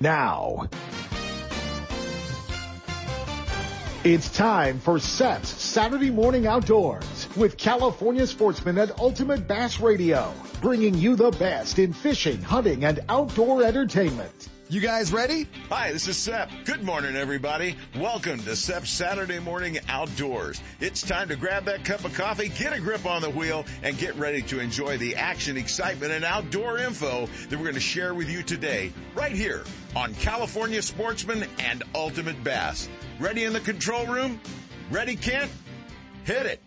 now. It's time for SEP's Saturday Morning Outdoors with California sportsman at Ultimate Bass Radio, bringing you the best in fishing, hunting, and outdoor entertainment. You guys ready? Hi, this is Sep. Good morning, everybody. Welcome to Sep's Saturday Morning Outdoors. It's time to grab that cup of coffee, get a grip on the wheel, and get ready to enjoy the action, excitement, and outdoor info that we're going to share with you today, right here on California Sportsman and Ultimate Bass. Ready in the control room? Ready, Kent? Hit it.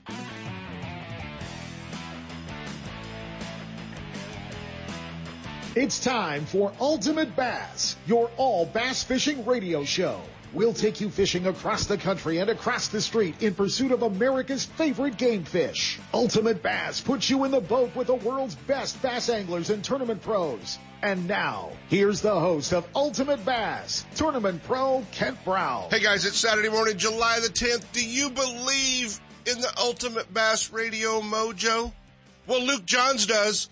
It's time for Ultimate Bass, your all bass fishing radio show. We'll take you fishing across the country and across the street in pursuit of America's favorite game fish. Ultimate Bass puts you in the boat with the world's best bass anglers and tournament pros. And now, here's the host of Ultimate Bass, Tournament Pro Kent Brown. Hey guys, it's Saturday morning, July the 10th. Do you believe in the Ultimate Bass Radio mojo? Well, Luke Johns does.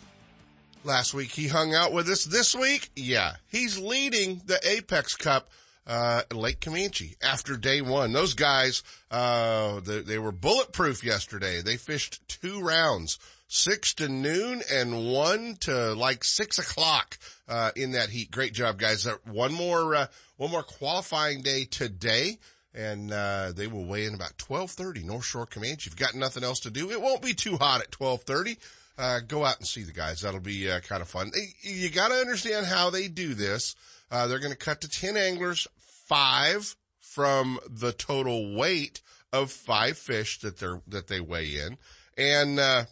Last week he hung out with us. This week, yeah, he's leading the Apex Cup uh, Lake Camanche after day one. Those guys, uh, they, they, were bulletproof yesterday. They fished two rounds, six to noon and one to like six o'clock, uh, in that heat. Great job, guys. Uh, one more, uh, one more qualifying day today. And, uh, they will weigh in about 1230 North Shore Camanche. If you've got nothing else to do, it won't be too hot at 1230 uh, go out and see the guys. That'll be uh, kind of fun. You got to understand how they do this. Uh, they're going to cut to 10 anglers, five from the total weight of five fish that they're, that they weigh in. And, uh,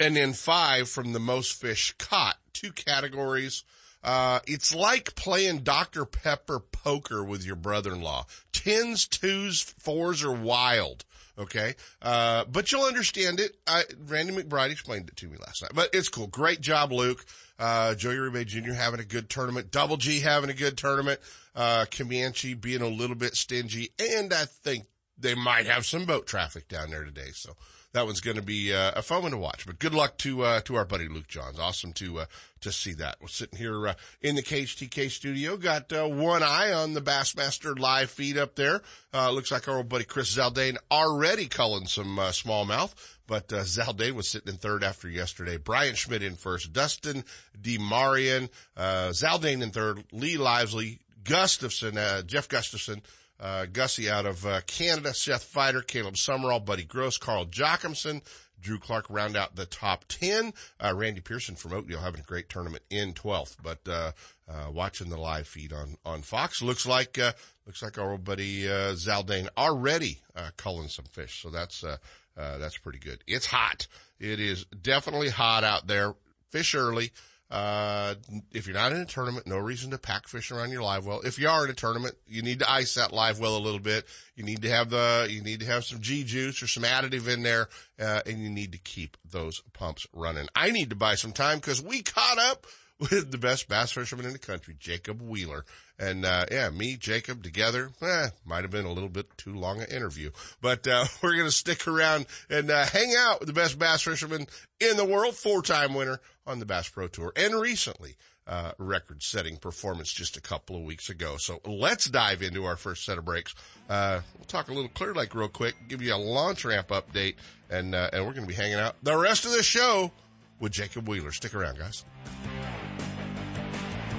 and then five from the most fish caught. Two categories. Uh, it's like playing Dr. Pepper poker with your brother-in-law. Tens, twos, fours are wild. Okay. Uh, but you'll understand it. I, Randy McBride explained it to me last night, but it's cool. Great job, Luke. Uh, Joey Uribe Jr. having a good tournament. Double G having a good tournament. Uh, Camanche being a little bit stingy. And I think they might have some boat traffic down there today. So that one's going to be uh, a fun one to watch. But good luck to uh, to our buddy Luke Johns. Awesome to uh, to see that. We're sitting here uh, in the KHTK studio. Got uh, one eye on the Bassmaster live feed up there. Uh, looks like our old buddy Chris Zaldain already culling some smallmouth. But uh, Zaldain was sitting in third after yesterday. Brian Schmitt in first. Dustin DeMarian, uh, Zaldain in third. Lee Lively, Gustafson, Jeff Gustafson, uh, Gussie out of uh, Canada, Seth Feider, Caleb Sumrall, Buddy Gross, Carl Jocumsen, Drew Clark round out the top 10. Uh, Randy Pierson from Oakdale having a great tournament in 12th, but, uh, uh, watching the live feed on, on Fox. Looks like, uh, looks like our old buddy, uh, Zaldain already, uh, culling some fish. So that's, uh, uh, that's pretty good. It's hot. It is definitely hot out there. Fish early. Uh, if you're not in a tournament, no reason to pack fish around your live well. If you are in a tournament, you need to ice that live well a little bit. You need to have the, you need to have some G juice or some additive in there, uh, and you need to keep those pumps running. I need to buy some time because we caught up with the best bass fisherman in the country, Jacob Wheeler. And, uh, yeah, me, Jacob together, eh, might have been a little bit too long an interview, but, uh, we're going to stick around and, uh, hang out with the best bass fisherman in the world, four-time winner on the Bass Pro Tour and recently, uh, record setting performance just a couple of weeks ago. So let's dive into our first set of breaks. Uh, we'll talk a little Clear Lake real quick, give you a launch ramp update and, uh, and we're going to be hanging out the rest of the show with Jacob Wheeler. Stick around, guys.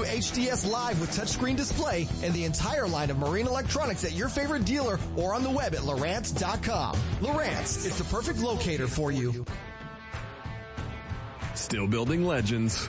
HDS Live with touchscreen display and the entire line of marine electronics at your favorite dealer or on the web at Lowrance.com. Lowrance is the perfect locator for you. Still building legends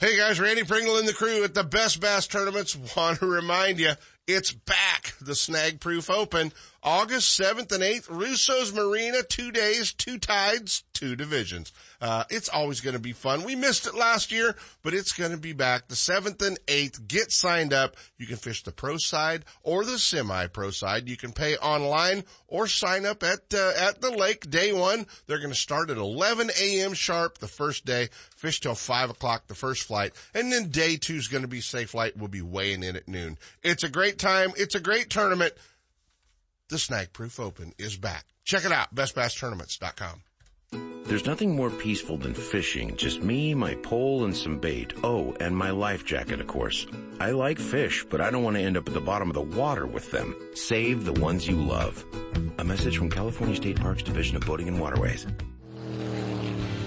Hey guys, Randy Pringle and the crew at the Best Bass Tournaments. Want to remind you it's back. The Snag Proof Open, August 7th and 8th, Russo's Marina, two days, two tides, two divisions. Uh, it's always going to be fun. We missed it last year, but it's going to be back the 7th and 8th. Get signed up. You can fish the pro side or the semi-pro side. You can pay online or sign up at, uh, at the lake day one. They're going to start at 11 a.m. sharp the first day, fish till 5 o'clock the first flight, and then day two is going to be safe flight. We'll be weighing in at noon. It's a great time. It's a great tournament. The Snag Proof Open is back. Check it out, bestbasstournaments.com. There's nothing more peaceful than fishing. Just me, my pole, and some bait. Oh, and my life jacket, of course. I like fish, but I don't want to end up at the bottom of the water with them. Save the ones you love. A message from California State Parks Division of Boating and Waterways.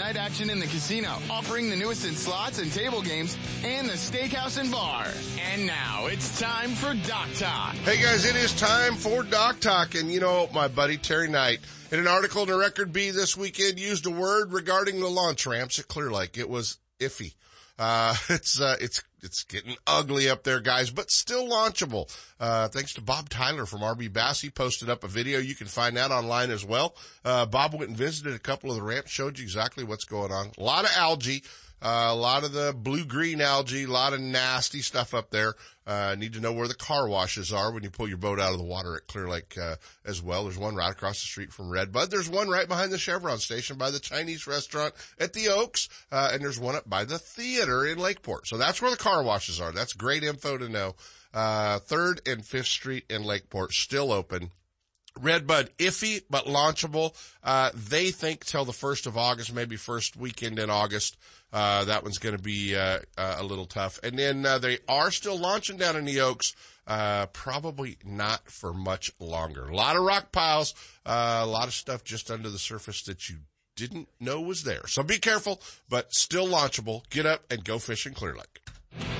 night action in the casino, offering the newest in slots and table games, and the steakhouse and bar. And now it's time for Dock Talk. Hey guys, it is time for Dock Talk. And you know, my buddy Terry Knight, in an article in the Record Bee this weekend, used a word regarding the launch ramps at Clear Lake. It was iffy. Uh, it's, uh, it's, it's getting ugly up there, guys, but still launchable. Uh, thanks to Bob Tyler from RB Bass. He posted up a video. You can find that online as well. Uh, Bob went and visited a couple of the ramps, showed you exactly what's going on. A lot of algae. Uh, a lot of the blue green algae, a lot of nasty stuff up there. Uh, need to know where the car washes are when you pull your boat out of the water at Clear Lake, uh, as well. There's one right across the street from Redbud. There's one right behind the Chevron station by the Chinese restaurant at the Oaks. Uh, and there's one up by the theater in Lakeport. So that's where the car washes are. That's great info to know. Uh, third and fifth street in Lakeport still open. Redbud iffy but launchable. Uh, they think till the first of August, maybe first weekend in August. Uh, that one's going to be uh, uh, a little tough. And then uh, they are still launching down in the Oaks. Uh, probably not for much longer. A lot of rock piles, a lot of stuff just under the surface that you didn't know was there. So be careful, but still launchable. Get up and go fishing Clear Lake.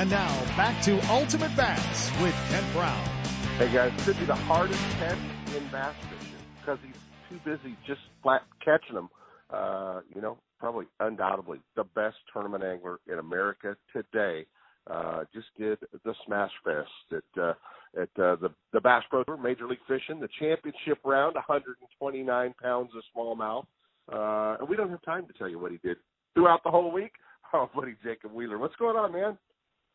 And now back to Ultimate Bass with Kent Brown. Hey guys, could be the hardest catch in bass fishing because he's too busy just flat catching them. Uh, you know, probably undoubtedly the best tournament angler in America today. Uh, just did the Smash Fest at uh, at uh, the the Bass Pro Tour, Major League Fishing, the championship round, 129 pounds of smallmouth. Uh, and we don't have time to tell you what he did throughout the whole week. Oh, buddy Jacob Wheeler, what's going on, man?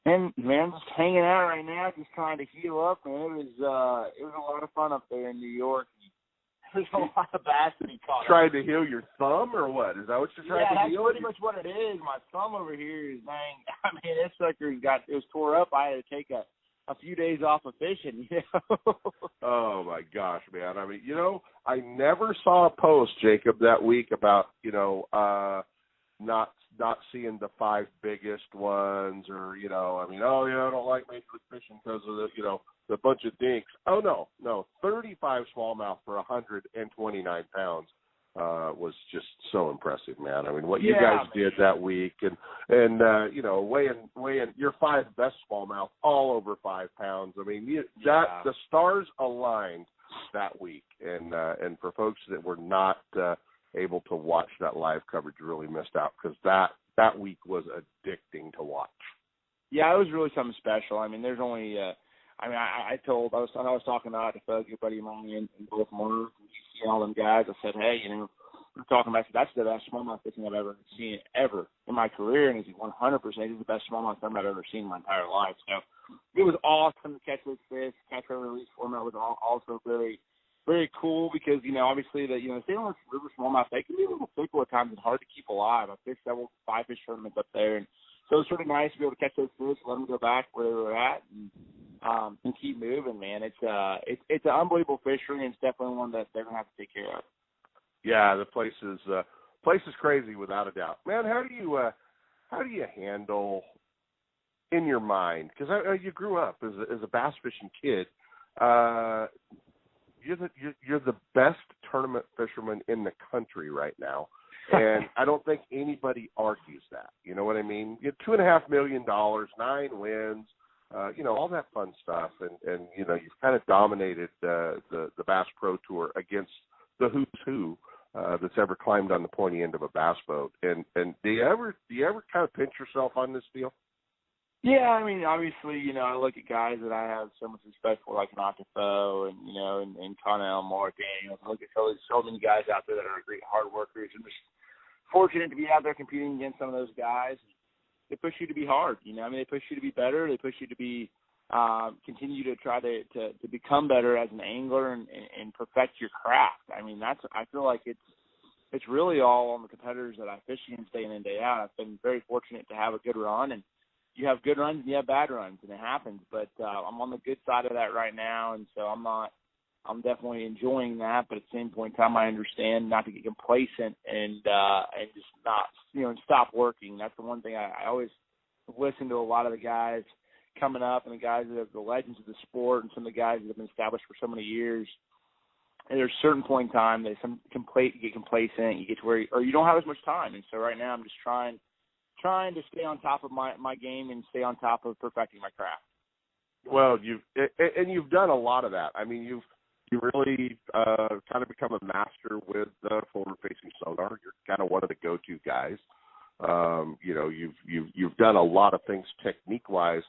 And man, just hanging out right now, just trying to heal up. Man, it was uh, it was a lot of fun up there in New York. There's a lot of bass to be caught. Trying to heal your thumb or what? Is that what you're trying yeah, to heal? that's pretty much what it is. My thumb over here is dang. I mean, this sucker got it was tore up. I had to take a a few days off of fishing. You know. oh my gosh, man! I mean, you know, I never saw a post, Jacob, that week about you know uh not not seeing the five biggest ones or you know i mean oh yeah i don't like major league fishing because of the you know the bunch of dinks oh no no thirty five smallmouth for a hundred and twenty nine pounds uh was just so impressive man i mean what Yeah, you guys man. did that week and and uh you know weighing weighing your five best smallmouth all over five pounds i mean you, that Yeah. the stars aligned that week and uh and for folks that were not uh able to watch that live coverage really missed out because that that week was addicting to watch. Yeah, it was really something special. I mean, there's only. uh I mean, I, I told I was I was talking about to a buddy of mine in, in and all them guys. I said, hey, you know, we're talking about that's the best smallmouth fishing I've ever seen ever in my career, and he's 100 percent he's the best smallmouth I've ever seen in my entire life. So it was awesome to catch those fish. Catch and release format was al- also very very cool because you know obviously the you know St. Lawrence River smallmouth they can be a little fickle at times and hard to keep alive. I fished several five fish tournaments up there, and so it's sort of nice to be able to catch those fish, let them go back where they were at, and um, and keep moving. Man, it's uh it's it's an unbelievable fishery, and it's definitely one that they're gonna have to take care of. Yeah, the place is uh, place is crazy without a doubt. Man, how do you uh, how do you handle in your mind because uh, you grew up as a, as a bass fishing kid. Uh, you're the you're, you're the best tournament fisherman in the country right now, and I don't think anybody argues that. You know what I mean? You have two and a half million dollars, nine wins, uh, you know all that fun stuff, and and you know you've kind of dominated uh, the the Bass Pro Tour against the who's who uh, that's ever climbed on the pointy end of a bass boat. And and do you ever do you ever kind of pinch yourself on this deal? Yeah, I mean, obviously, you know, I look at guys that I have so much respect for, like Nakafo and you know, and, and Connell, Daniels. I look at so so many guys out there that are great hard workers. I'm just fortunate to be out there competing against some of those guys. They push you to be hard, you know. I mean, they push you to be better. They push you to be um, continue to try to, to to become better as an angler and, and, and perfect your craft. I mean, that's I feel like it's it's really all on the competitors that I fish against day in and day out. I've been very fortunate to have a good run, and you have good runs and you have bad runs, and it happens. But uh, I'm on the good side of that right now, and so I'm not. I'm definitely enjoying that, but at the same point in time, I understand not to get complacent and uh, and just not you know and stop working. That's the one thing I, I always listen to a lot of the guys coming up and the guys that are the legends of the sport and some of the guys that have been established for so many years and there's a certain point in time that some complacent, you get complacent, you get to where, you, or you don't have as much time. And so right now, I'm just trying, trying to stay on top of my my game and stay on top of perfecting my craft. Well, you've and you've done a lot of that. I mean, you've you really uh, kind of become a master with uh, forward-facing sonar. You're kind of one of the go-to guys. Um, you know, you've you've you've done a lot of things technique-wise.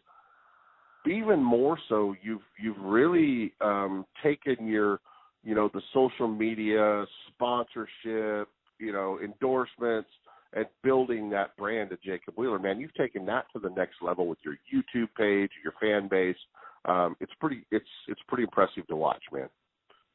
Even more so, you've you've really um, taken your you know the social media sponsorship, you know endorsements, and building that brand of Jacob Wheeler. Man, you've taken that to the next level with your YouTube page, your fan base. Um, it's pretty it's it's pretty impressive to watch, man.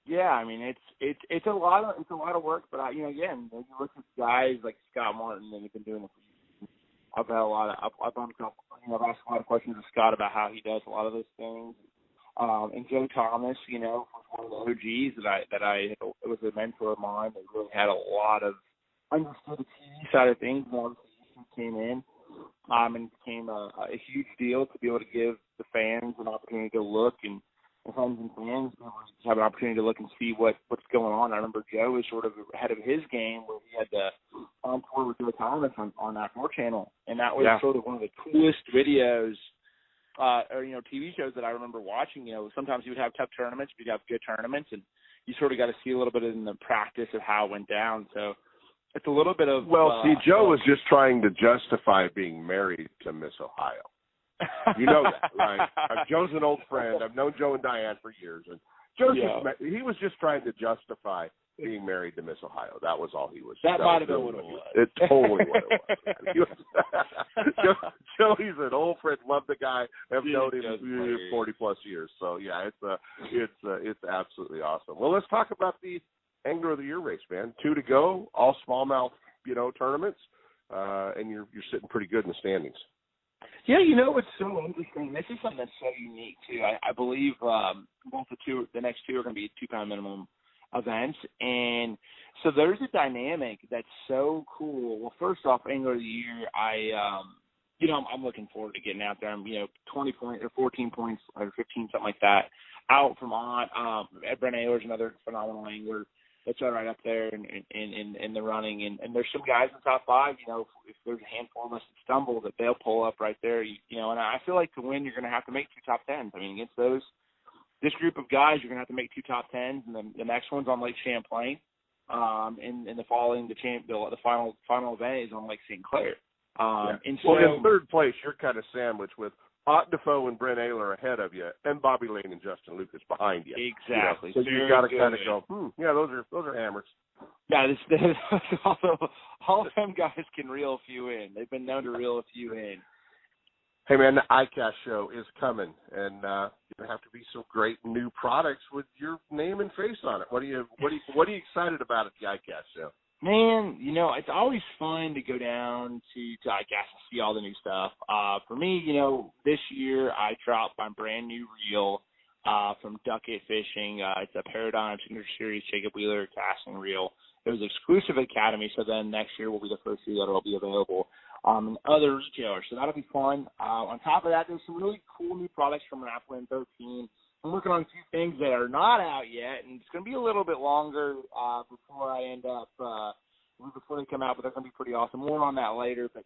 Yeah, I mean it's it's it's a lot of it's a lot of work, but I, you know again, you look at guys like Scott Martin and they've been doing it. I've had a lot of I've, I've, you know, I've asked a lot of questions to Scott about how he does a lot of those things. Um, and Joe Thomas, you know, was one of the OGs that I that I it was a mentor of mine that really had a lot of understood the TV side of things. And obviously, he came in um, and became a, a huge deal to be able to give the fans an opportunity to look and and fans and fans have an opportunity to look and see what what's going on. I remember Joe was sort of ahead of his game where he had the on tour with Joe Thomas on on that four channel, and that was yeah. sort of one of the coolest videos. Uh, or you know, TV shows that I remember watching. You know, sometimes you would have tough tournaments, but you'd have good tournaments, and you sort of got to see a little bit in the practice of how it went down. So it's a little bit of well. Uh, see, Joe was just trying to justify being married to Miss Ohio. You know that, right? Uh, Joe's an old friend. I've known Joe and Diane for years, and Joe Yeah. just he was just trying to justify being married to Miss Ohio. That was all he was. That that might have been what it was. It's totally what it was. Was Joe, Joey's an old friend. Love the guy. Have He known him forty plus years. So yeah, it's uh, it's uh, it's absolutely awesome. Well, let's talk about the Angler of the Year race, man. Two to go, all smallmouth, you know, tournaments, uh, and you're you're sitting pretty good in the standings. Yeah, you know what's so interesting? This is something that's so unique too. I, I believe um, both the two, the next two are going to be two pound minimum events, and so there's a dynamic that's so cool. Well, first off, Angler of the Year, I, um, you know, I'm, I'm looking forward to getting out there. I'm, you know, 20 points or 14 points or 15, something like that, out from on. Um, Brent Ehrler's another phenomenal angler that's right up there in in in, in the running. And and there's some guys in the top five you know if, if there's a handful of us that stumble that they'll pull up right there you, you know. And I feel like to win you're going to have to make two top tens. I mean against those this group of guys you're going to have to make two top tens and then the next one's on Lake Champlain um and and the following the champ the, the final final event is on Lake St Clair. Um and so well, in third place, you're kind of sandwiched with Ott Defoe and Brent Ehrler ahead of you, and Bobby Lane and Justin Lucas behind you. exactly You know, so you got to kind of go, hmm, yeah, those are those are hammers. Yeah, this, this all, all of them guys can reel a few in. They've been known to reel a few in. Hey man, the ICAST show is coming, and uh, there have to be some great new products with your name and face on it. What are you what are you, what are you excited about at the ICAST show? Man, you know, it's always fun to go down to to ICAST and see all the new stuff. Uh for me, you know, this year I dropped my brand new reel uh from Duckett Fishing. Uh it's a Paradigm Signature Series Jacob Wheeler casting reel. It was exclusive at Academy, so then next year will be the first year that it'll be available um in other retailers. So that'll be fun. Uh on top of that there's some really cool new products from Rapland thirteen. I'm working on a few things that are not out yet, and it's going to be a little bit longer uh, before I end up uh, before they come out. But they're going to be pretty awesome. More on that later. But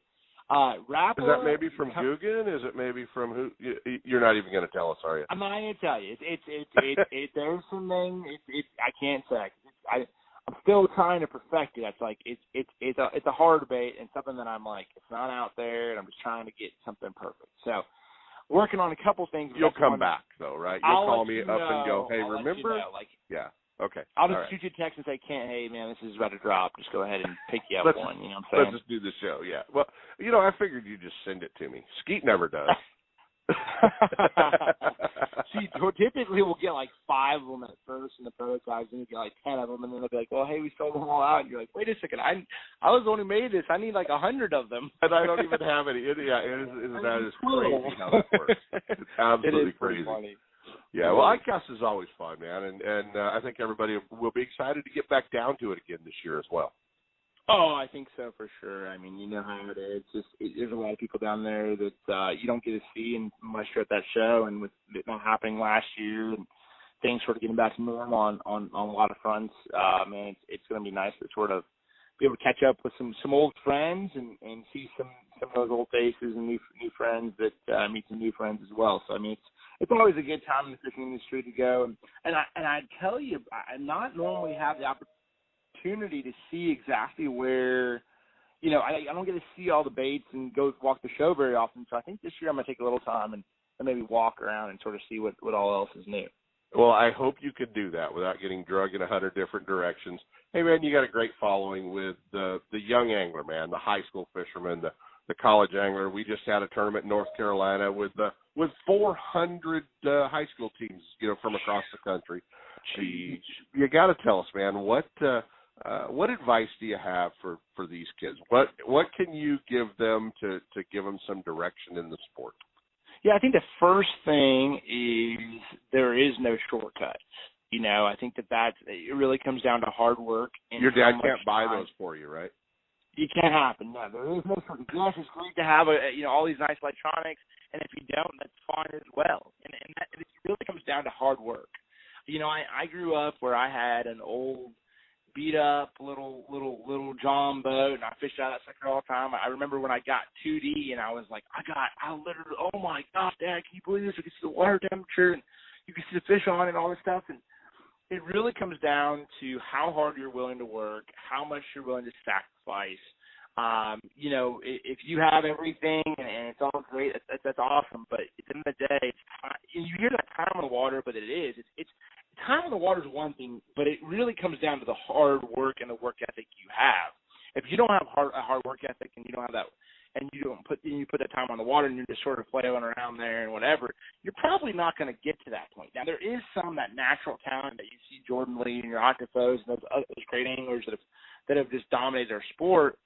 uh, Rapala, Is that maybe from Guggen? Is it maybe from who? you- You're not even going to tell us, are you? I'm not going to tell you. It's it's it's it, it, there's something. It's it's I can't say. It's, I I'm still trying to perfect it. It's like it's it's it's a it's a hard debate and something that I'm like it's not out there, and I'm just trying to get something perfect. So working on a couple things. You'll come one- back though, right? You'll I'll call me up and go, hey, I'll let you remember? know, Like Yeah. Okay. I'll just right. shoot you a text and say, "Can't, hey man, this is about to drop. Just go ahead and pick you up Let's- one." You know what Let's I'm just do the show. Yeah. Well, you know, I figured you'd just send it to me. Skeet never does. See, typically we'll get like five of them at first in the prototypes, and you get like ten of them, and then they'll be like, "Well, hey, we sold them all out." And you're like, "Wait a second, I I was the one who made this. I need like a hundred of them." and I don't even have any. It, yeah, it is, it is, that is crazy how that works. It's absolutely crazy. funny. Yeah, well, ICAST is always fun, man, and and uh, I think everybody will be excited to get back down to it again this year as well. Oh, I think so for sure. I mean, you know how it is. Just it, there's a lot of people down there that uh, you don't get to see unless you're at that show, and with it not happening last year, and things sort of getting back to normal on on on a lot of fronts, uh, man, it's, it's going to be nice to sort of be able to catch up with some some old friends and and see some some of those old faces and new new friends that uh, meet some new friends as well. So I mean, it's it's always a good time in the fishing industry to go. And and I and I tell you, I not normally have the opportunity to see exactly where. You know, I, I don't get to see all the baits and go walk the show very often. So I think this year I'm gonna take a little time and, and maybe walk around and sort of see what what all else is new. Well, I hope you can do that without getting drug in a hundred different directions. Hey, man, you got a great following with the the young angler, man, the high school fisherman, the the college angler. We just had a tournament in North Carolina with the with 400 uh, high school teams, you know, from across the country. You, you got to tell us, man, what uh, uh, what advice do you have for for these kids? What what can you give them to to give them some direction in the sport? Yeah, I think the first thing is there is no shortcuts. You know, I think that that it. Really comes down to hard work. And Your dad can't buy time. those for you, right? It can't happen. No, there is no shortcuts. Yes, it's great to have a you know all these nice electronics, and if you don't, that's fine as well. And and that, it really comes down to hard work. You know, I I grew up where I had an old beat up little little little John boat and I fished out that sucker all the time. I remember when I got 2D and I was like, I got, I literally, oh my gosh, Dad, can you believe this? You can see the water temperature and you can see the fish on and all this stuff. And it really comes down to how hard you're willing to work, how much you're willing to sacrifice. Um, you know, if you have everything and it's all great, that's, that's awesome. But at the end of the day, it's you hear that time on the water, but it is. It's, it's time on the water is one thing, but it really comes down to the hard work and the work ethic you have. If you don't have hard, a hard work ethic and you don't have that, and you don't put you put that time on the water and you're just sort of flailing around there and whatever, you're probably not going to get to that point. Now there is some that natural talent that you see Jordan Lee and your Ott Defoes and those, uh, those great anglers that have that have just dominated their sport.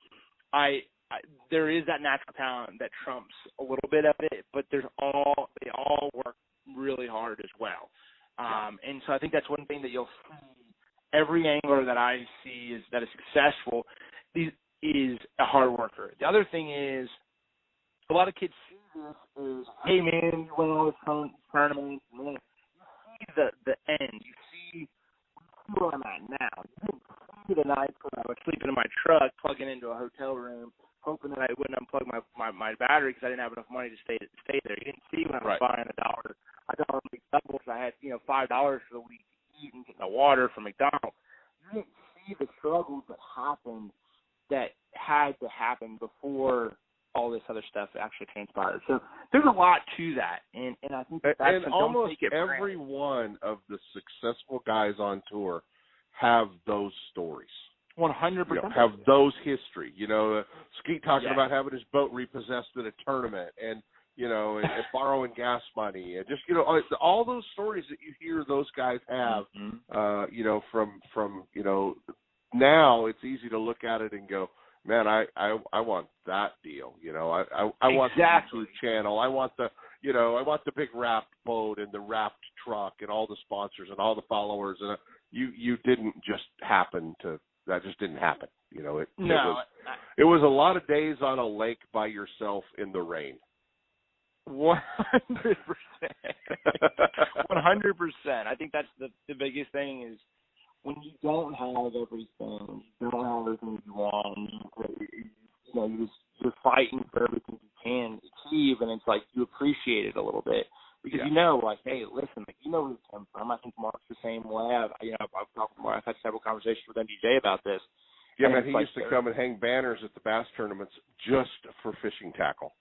I, I there is that natural talent that trumps a little bit of it, but there's all they all work really hard as well. Um, and so I think that's one thing that you'll see every angler that I see is that is successful is, is a hard worker. The other thing is a lot of kids see this as, hey man, you win all this tournaments, man. You see the the end. You see where I'm at now. You didn't see the nights when I was sleeping in my truck, plugging into a hotel room, hoping that I wouldn't unplug my my, my battery because I didn't have enough money to stay stay there. You didn't see when I was Right. buying a dollar a dollar McDonald's. I had you know five dollars for the week to eat and get my water from McDonald's. You didn't see the struggles that happened that had to happen before all this other stuff actually transpired. So there's a lot to that, and and I think that that's and almost every granted. one of the successful guys on tour have those stories. one hundred percent have those history. You know, uh, Skeet talking about having his boat repossessed at a tournament, and you know, and, and borrowing gas money, and just you know, all, all those stories that you hear those guys have. Mhm. Uh, you know, from from you know, now it's easy to look at it and go, man, I I I want that deal. You know, I I, I want Exactly. the YouTube channel. I want the you know, I want the big wrapped boat and the wrapped truck and all the sponsors and all the followers. And uh, you you didn't just happen to that just didn't happen. You know, it, it No, was it was a lot of days on a lake by yourself in the rain. One hundred percent. One hundred percent. I think that's the the biggest thing is when you don't have everything, you don't have everything you want. and You, you know, you're, just, you're fighting for everything you can achieve, and it's like you appreciate it a little bit because Yeah. you know, like, hey, listen, like you know where you come from. I think Mark's the same way. I've, you know, I've, I've talked to Mark. I've had several conversations with MDJ about this. Yeah, And man, he like used to come and hang banners at the bass tournaments just for fishing tackle.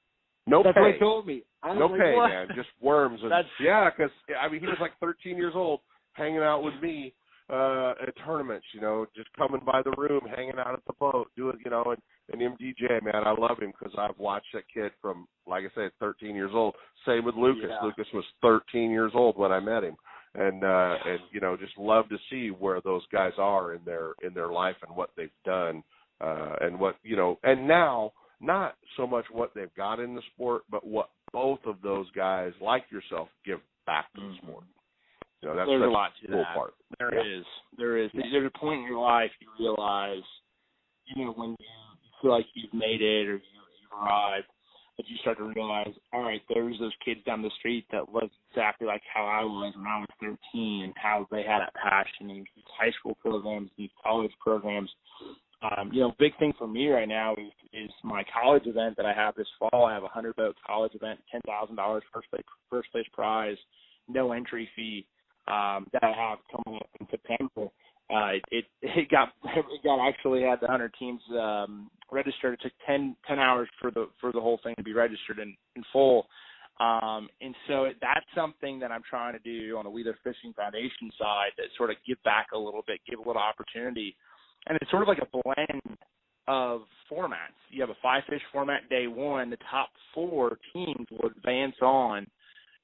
No That's pay. what he told me. I No like, pay, what? man. Just worms. And, yeah, because I mean, he was like 13 years old, hanging out with me uh at tournaments. You know, just coming by the room, hanging out at the boat, doing you know, and and MDJ, man, I love him because I've watched that kid from, like I said, 13 years old. Same with Lucas. Yeah. Lucas was 13 years old when I met him, and uh and you know, just love to see where those guys are in their in their life and what they've done, uh and what you know, and now not so much what they've got in the sport, but what both of those guys, like yourself, give back to the Mhm. sport. You know, that's, There's that's a lot to the cool that. part. There Yeah. is. There is. There's a point in your life you realize, you know, when you feel like you've made it or you, you've arrived, that you start to realize, all right, there's those kids down the street that was exactly like how I was when I was 13 and how they had that passion in these high school programs, these college programs. Um, you know, big thing for me right now is, is my college event that I have this fall. I have a hundred boat college event, ten thousand dollars first place first place prize, no entry fee um, that I have coming up in September. Uh, it it got it got actually had the hundred teams um, registered. It took 10, 10 hours for the for the whole thing to be registered in in full. Um, and so that's something that I'm trying to do on the Wheeler Fishing Foundation side to sort of give back a little bit, give a little opportunity. And it's sort of like a blend of formats. You have a five fish format day one. The top four teams will advance on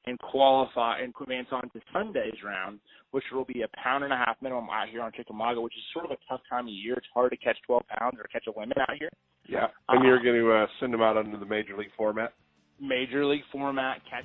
and qualify and advance on to Sunday's round, which will be a pound and a half minimum out here on Chickamauga, which is sort of a tough time of year. It's hard to catch 12 pounds or catch a limit out here. Yeah, and uh, you're going to uh, send them out under the major league format. Major league format catch.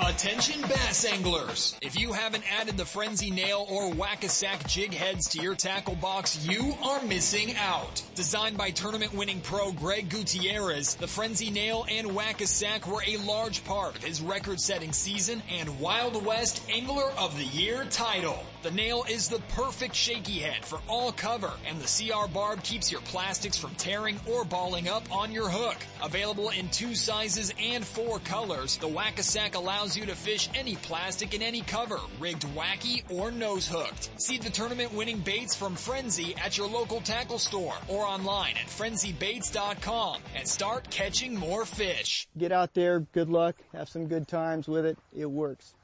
Attention bass anglers! If you haven't added the Frenzy Nail or Whack-A-Sack jig heads to your tackle box, you are missing out. Designed by tournament winning pro Greg Gutierrez, the Frenzy Nail and Whack-A-Sack were a large part of his record setting season and Wild West Angler of the Year title. The nail is the perfect shaky head for all cover, and the CR barb keeps your plastics from tearing or balling up on your hook. Available in two sizes and four colors, the Whack-A-Sack allows you to fish any plastic in any cover, rigged wacky or nose hooked. See the tournament winning baits from Frenzy at your local tackle store or online at frenzybaits.com and start catching more fish. Get out there, good luck, have some good times with it. It works.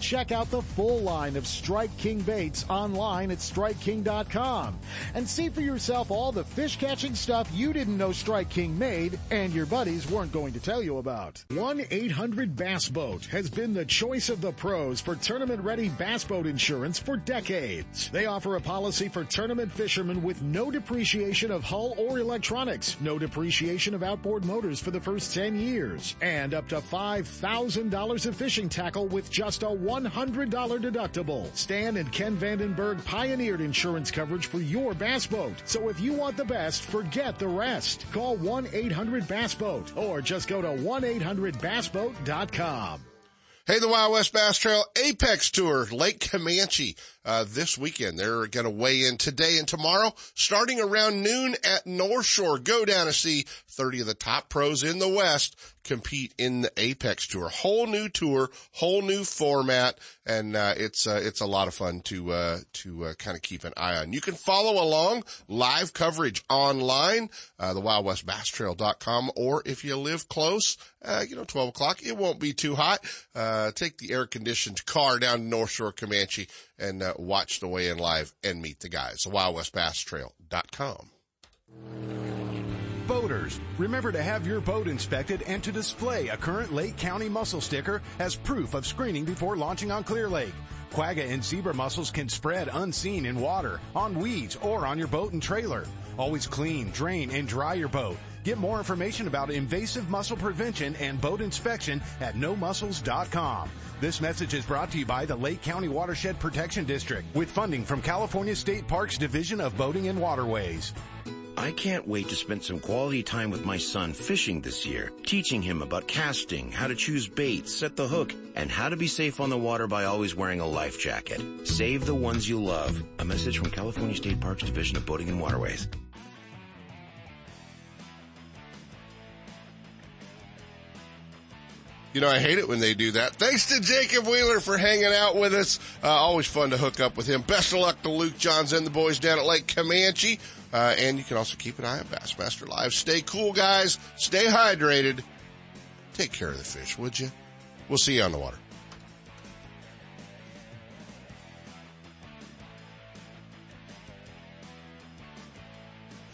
Check out the full line of Strike King baits online at StrikeKing.com and see for yourself all the fish catching stuff you didn't know Strike King made and your buddies weren't going to tell you about. 1-800-BASS Boat has been the choice of the pros for tournament ready bass boat insurance for decades. They offer a policy for tournament fishermen with no depreciation of hull or electronics, no depreciation of outboard motors for the first 10 years, and up to $5,000 of fishing tackle with just a $100 deductible. Stan and Ken Vandenberg pioneered insurance coverage for your bass boat. So if you want the best, forget the rest. Call 1-800-BASS-BOAT or just go to 1-800-BASSBOAT.com. Hey, the Wild West Bass Trail Apex Tour, Lake Camanche, uh, this weekend. They're going to weigh in today and tomorrow, starting around noon at North Shore. Go down and see 30 of the top pros in the West compete in the Apex Tour. Whole new tour, whole new format, and uh, it's uh, it's a lot of fun to uh, to uh, kind of keep an eye on. You can follow along live coverage online, uh, the WildWestBassTrail.com, or if you live close, uh, you know, 12 o'clock, it won't be too hot. Uh, take the air conditioned car down to North Shore Camanche and uh, watch the weigh in live and meet the guys. The WildWestBassTrail.com. Boaters, remember to have your boat inspected and to display a current Lake County mussel sticker as proof of screening before launching on Clear Lake. Quagga and zebra mussels can spread unseen in water, on weeds, or on your boat and trailer. Always clean, drain, and dry your boat. Get more information about invasive mussel prevention and boat inspection at nomussels.com. This message is brought to you by the Lake County Watershed Protection District with funding from California State Parks Division of Boating and Waterways. I can't wait to spend some quality time with my son fishing this year, teaching him about casting, how to choose bait, set the hook, and how to be safe on the water by always wearing a life jacket. Save the ones you love. A message from California State Parks Division of Boating and Waterways. You know, I hate it when they do that. Thanks to Jacob Wheeler for hanging out with us. Uh, always fun to hook up with him. Best of luck to Luke Johns and the boys down at Lake Camanche. Uh, and you can also keep an eye on Bassmaster Live. Stay cool, guys. Stay hydrated. Take care of the fish, would you? We'll see you on the water.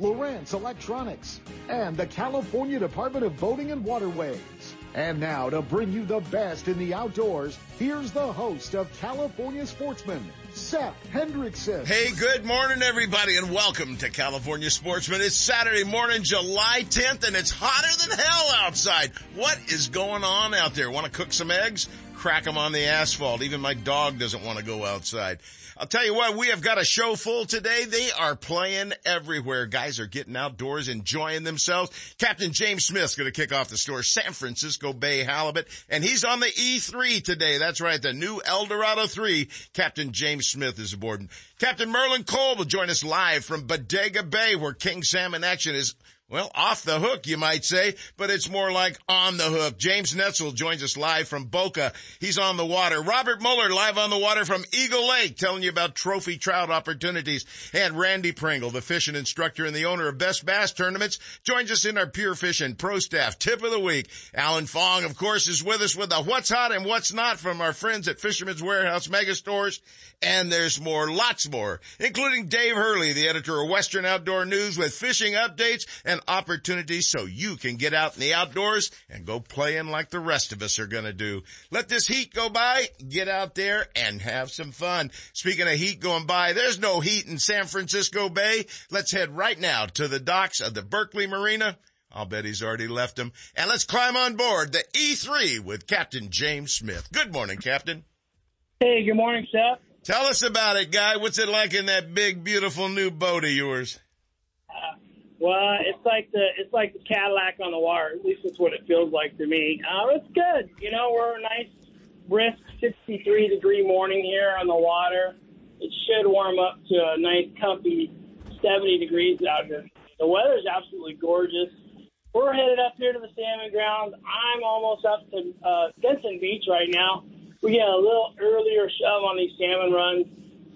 Lowrance Electronics, and the California Department of Boating and Waterways. And now to bring you the best in the outdoors, here's the host of California Sportsman, Sep Hendrickson. Hey, good morning everybody and welcome to California Sportsman. It's Saturday morning, July 10th and it's hotter than hell outside. What is going on out there? Want to cook some eggs? Crack them on the asphalt. Even my dog doesn't want to go outside. I'll tell you what, we have got a show full today. They are playing everywhere. Guys are getting outdoors, enjoying themselves. Captain James Smith's going to kick off the store, San Francisco Bay Halibut, and he's on the E3 today. That's right, the new Eldorado 3. Captain James Smith is aboard. Captain Merlin Kolb will join us live from Bodega Bay where King Salmon action is well, off the hook, you might say, but it's more like on the hook. James Netzel joins us live from Boca. He's on the water. Robert Muller live on the water from Eagle Lake telling you about trophy trout opportunities. And Randy Pringle, the fishing instructor and the owner of Best Bass Tournaments, joins us in our Pure Fishing Pro Staff Tip of the Week. Alan Fong, of course, is with us with the what's hot and what's not from our friends at Fisherman's Warehouse Megastores. And there's more, lots more, including Dave Hurley, the editor of Western Outdoor News with fishing updates and find opportunities so you can get out in the outdoors and go playing like the rest of us are going to do. Let this heat go by, get out there and have some fun. Speaking of heat going by, there's no heat in San Francisco Bay. Let's head right now to the docks of the Berkeley Marina. I'll bet he's already left them. And let's climb on board the E3 with Captain James Smith. Good morning, Captain. Hey, good morning, Seth. Tell us about it, guy. What's it like in that big, beautiful new boat of yours? Uh, well, it's like the it's like the Cadillac on the water. At least that's what it feels like to me. Uh, it's good. You know, we're a nice, brisk 63 degree morning here on the water. It should warm up to a nice, comfy 70 degrees out here. The weather's absolutely gorgeous. We're headed up here to the salmon grounds. I'm almost up to uh, Stinson Beach right now we get a little earlier shove on these salmon runs.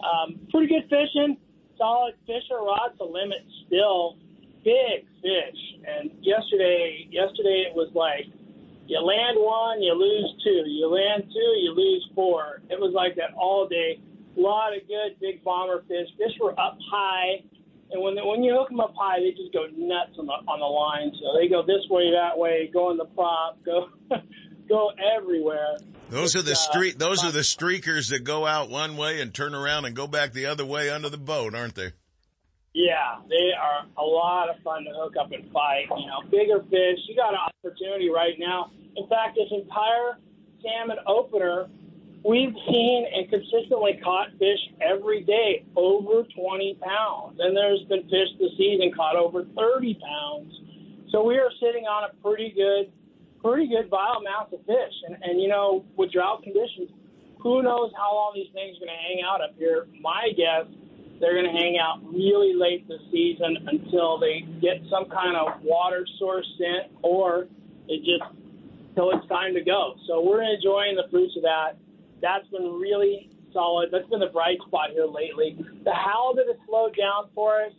Um, pretty good fishing, solid fish or rods the limit still. Big fish. And yesterday, yesterday it was like you land one, you lose two. You land two, you lose four. It was like that all day. A lot of good big bomber fish. Fish were up high, and when they, when you hook them up high, they just go nuts on the on the line. So they go this way, that way, go in the prop, go go everywhere. Those are the uh, street. Those are the streakers that go out one way and turn around and go back the other way under the boat, aren't they? Yeah, they are a lot of fun to hook up and fight. You know, bigger fish. You got an opportunity right now. In fact, this entire salmon opener, we've seen and consistently caught fish every day over 20 pounds, and there's been fish this season caught over 30 pounds. So we are sitting on a pretty good pretty good biomass of fish. And, and you know, with drought conditions, who knows how long these things are going to hang out up here. My guess, they're going to hang out really late this season until they get some kind of water source in or it just until it's time to go. So we're enjoying the fruits of that. That's been really solid. That's been the bright spot here lately. The halibut has slowed down for us.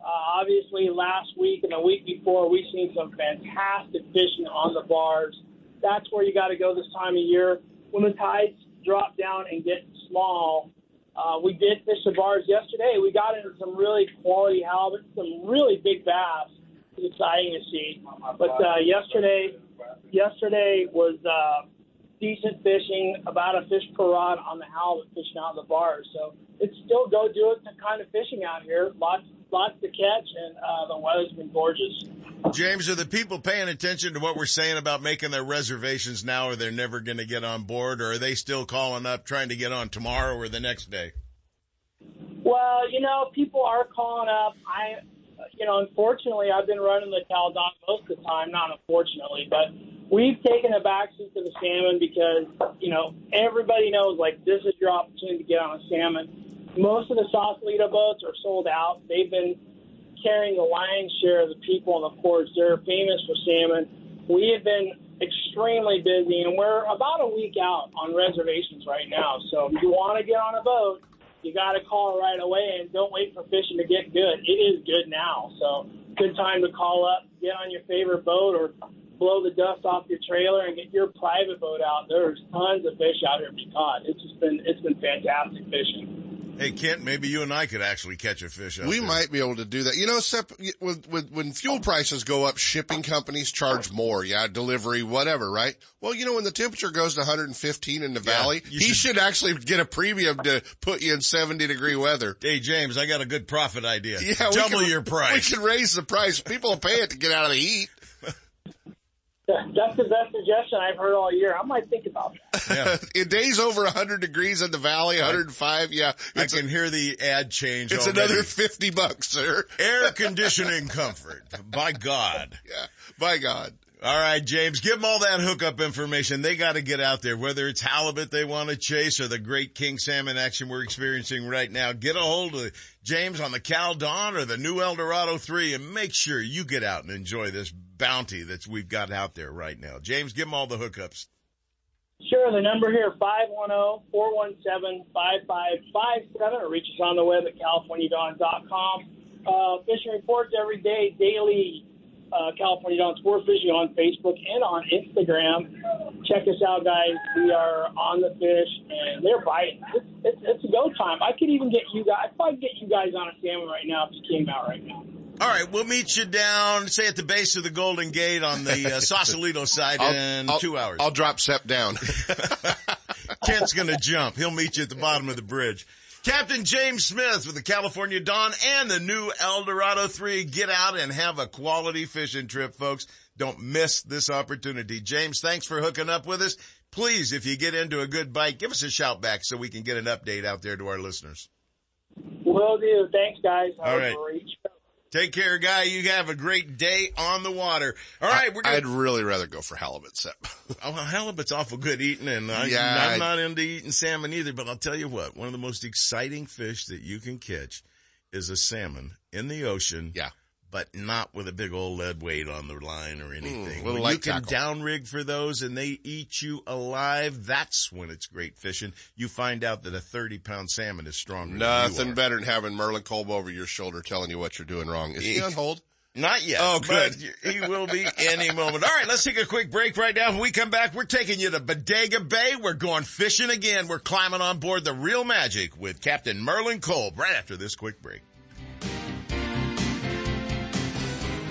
Uh, obviously, last week and the week before, we've seen some fantastic fishing on the bars. That's where you got to go this time of year. When the tides drop down and get small, uh, we did fish the bars yesterday. We got into some really quality halibut, some really big bass. It's exciting to see. But uh, yesterday, yesterday was uh, decent fishing, about a fish per rod on the halibut fishing out in the bars. So it's still go do it kind of fishing out here. Lots lots to catch, and uh, the weather's been gorgeous. James, are the people paying attention to what we're saying about making their reservations now, or they're never going to get on board, or are they still calling up trying to get on tomorrow or the next day? Well, you know, people are calling up. I, you know, unfortunately, I've been running the Cal Dawn most of the time. Not unfortunately, but we've taken a backseat to the salmon because you know everybody knows like this is your opportunity to get on a salmon most of the Sausalito boats are sold out. They've been carrying the lion's share of the people on the ports. They're famous for salmon. We have been extremely busy, and we're about a week out on reservations right now. So if you want to get on a boat, you got to call right away and don't wait for fishing to get good. It is good now. So good time to call up, get on your favorite boat, or blow the dust off your trailer and get your private boat out. There's tons of fish out here to be caught. It's just been it's been fantastic fishing. Hey Kent, maybe you and I could actually catch a fish. we there. might be able to do that. You know, with, with, when fuel prices go up, shipping companies charge more. Yeah, delivery, whatever, right? Well, you know, when the temperature goes to 115 in the yeah, valley, he should... should actually get a premium to put you in 70 degree weather. Hey James, I got a good profit idea. Yeah, double can, your price. We can raise the price. People will pay it to get out of the heat. That's the best suggestion I've heard all year. I might think about that. Yeah. days over 100 degrees in the valley, 105, yeah. I can a, hear the ad change It's already. another 50 bucks, sir. Air conditioning comfort. By God. Yeah, by God. All right, James, give them all that hookup information. They got to get out there, whether it's halibut they want to chase or the great king salmon action we're experiencing right now. Get a hold of James on the Cal Dawn or the new El Dorado 3 and make sure you get out and enjoy this bounty that we've got out there right now. James, give them all the hookups. Sure. The number here, 510-417-5557 or reach us on the web at californiadawn.com. Uh, fishing reports every day, daily uh, California Dawn Sport Fishing on Facebook and on Instagram. Check us out, guys. We are on the fish, and they're biting. It's, it's, it's a go time. I could even get you guys. I'd probably get you guys on a salmon right now if you came out right now. All right, we'll meet you down, say at the base of the Golden Gate on the uh, Sausalito side I'll- in I'll- two hours. I'll drop Sep down. Kent's gonna jump. He'll meet you at the bottom of the bridge. Captain James Smith with the California Dawn and the new El Dorado 3. Get out and have a quality fishing trip, folks. Don't miss this opportunity. James, thanks for hooking up with us. Please, if you get into a good bite, give us a shout back so we can get an update out there to our listeners. Will do. Thanks, guys. All right. Take care, guy. You have a great day on the water. All right, we're gonna. I'd really rather go for halibut, Sep. Oh, well, halibut's awful good eating, and I, Yeah, I'm I- not into eating salmon either. But I'll tell you what, one of the most exciting fish that you can catch is a salmon in the ocean. Yeah. But not with a big old lead weight on the line or anything. Mm, you can tackle. down rig for those and they eat you alive, that's when it's great fishing. You find out that a 30 pound salmon is stronger than Nothing better than having Merlin Kolb over your shoulder telling you what you're doing wrong. Is he on hold? Not yet. Oh, good. but He will be any moment. All right, let's take a quick break right now. When we come back, we're taking you to Bodega Bay. We're going fishing again. We're climbing on board the Real Magic with Captain Merlin Kolb right after this quick break.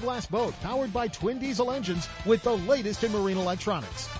fiberglass boat powered by twin diesel engines with the latest in marine electronics.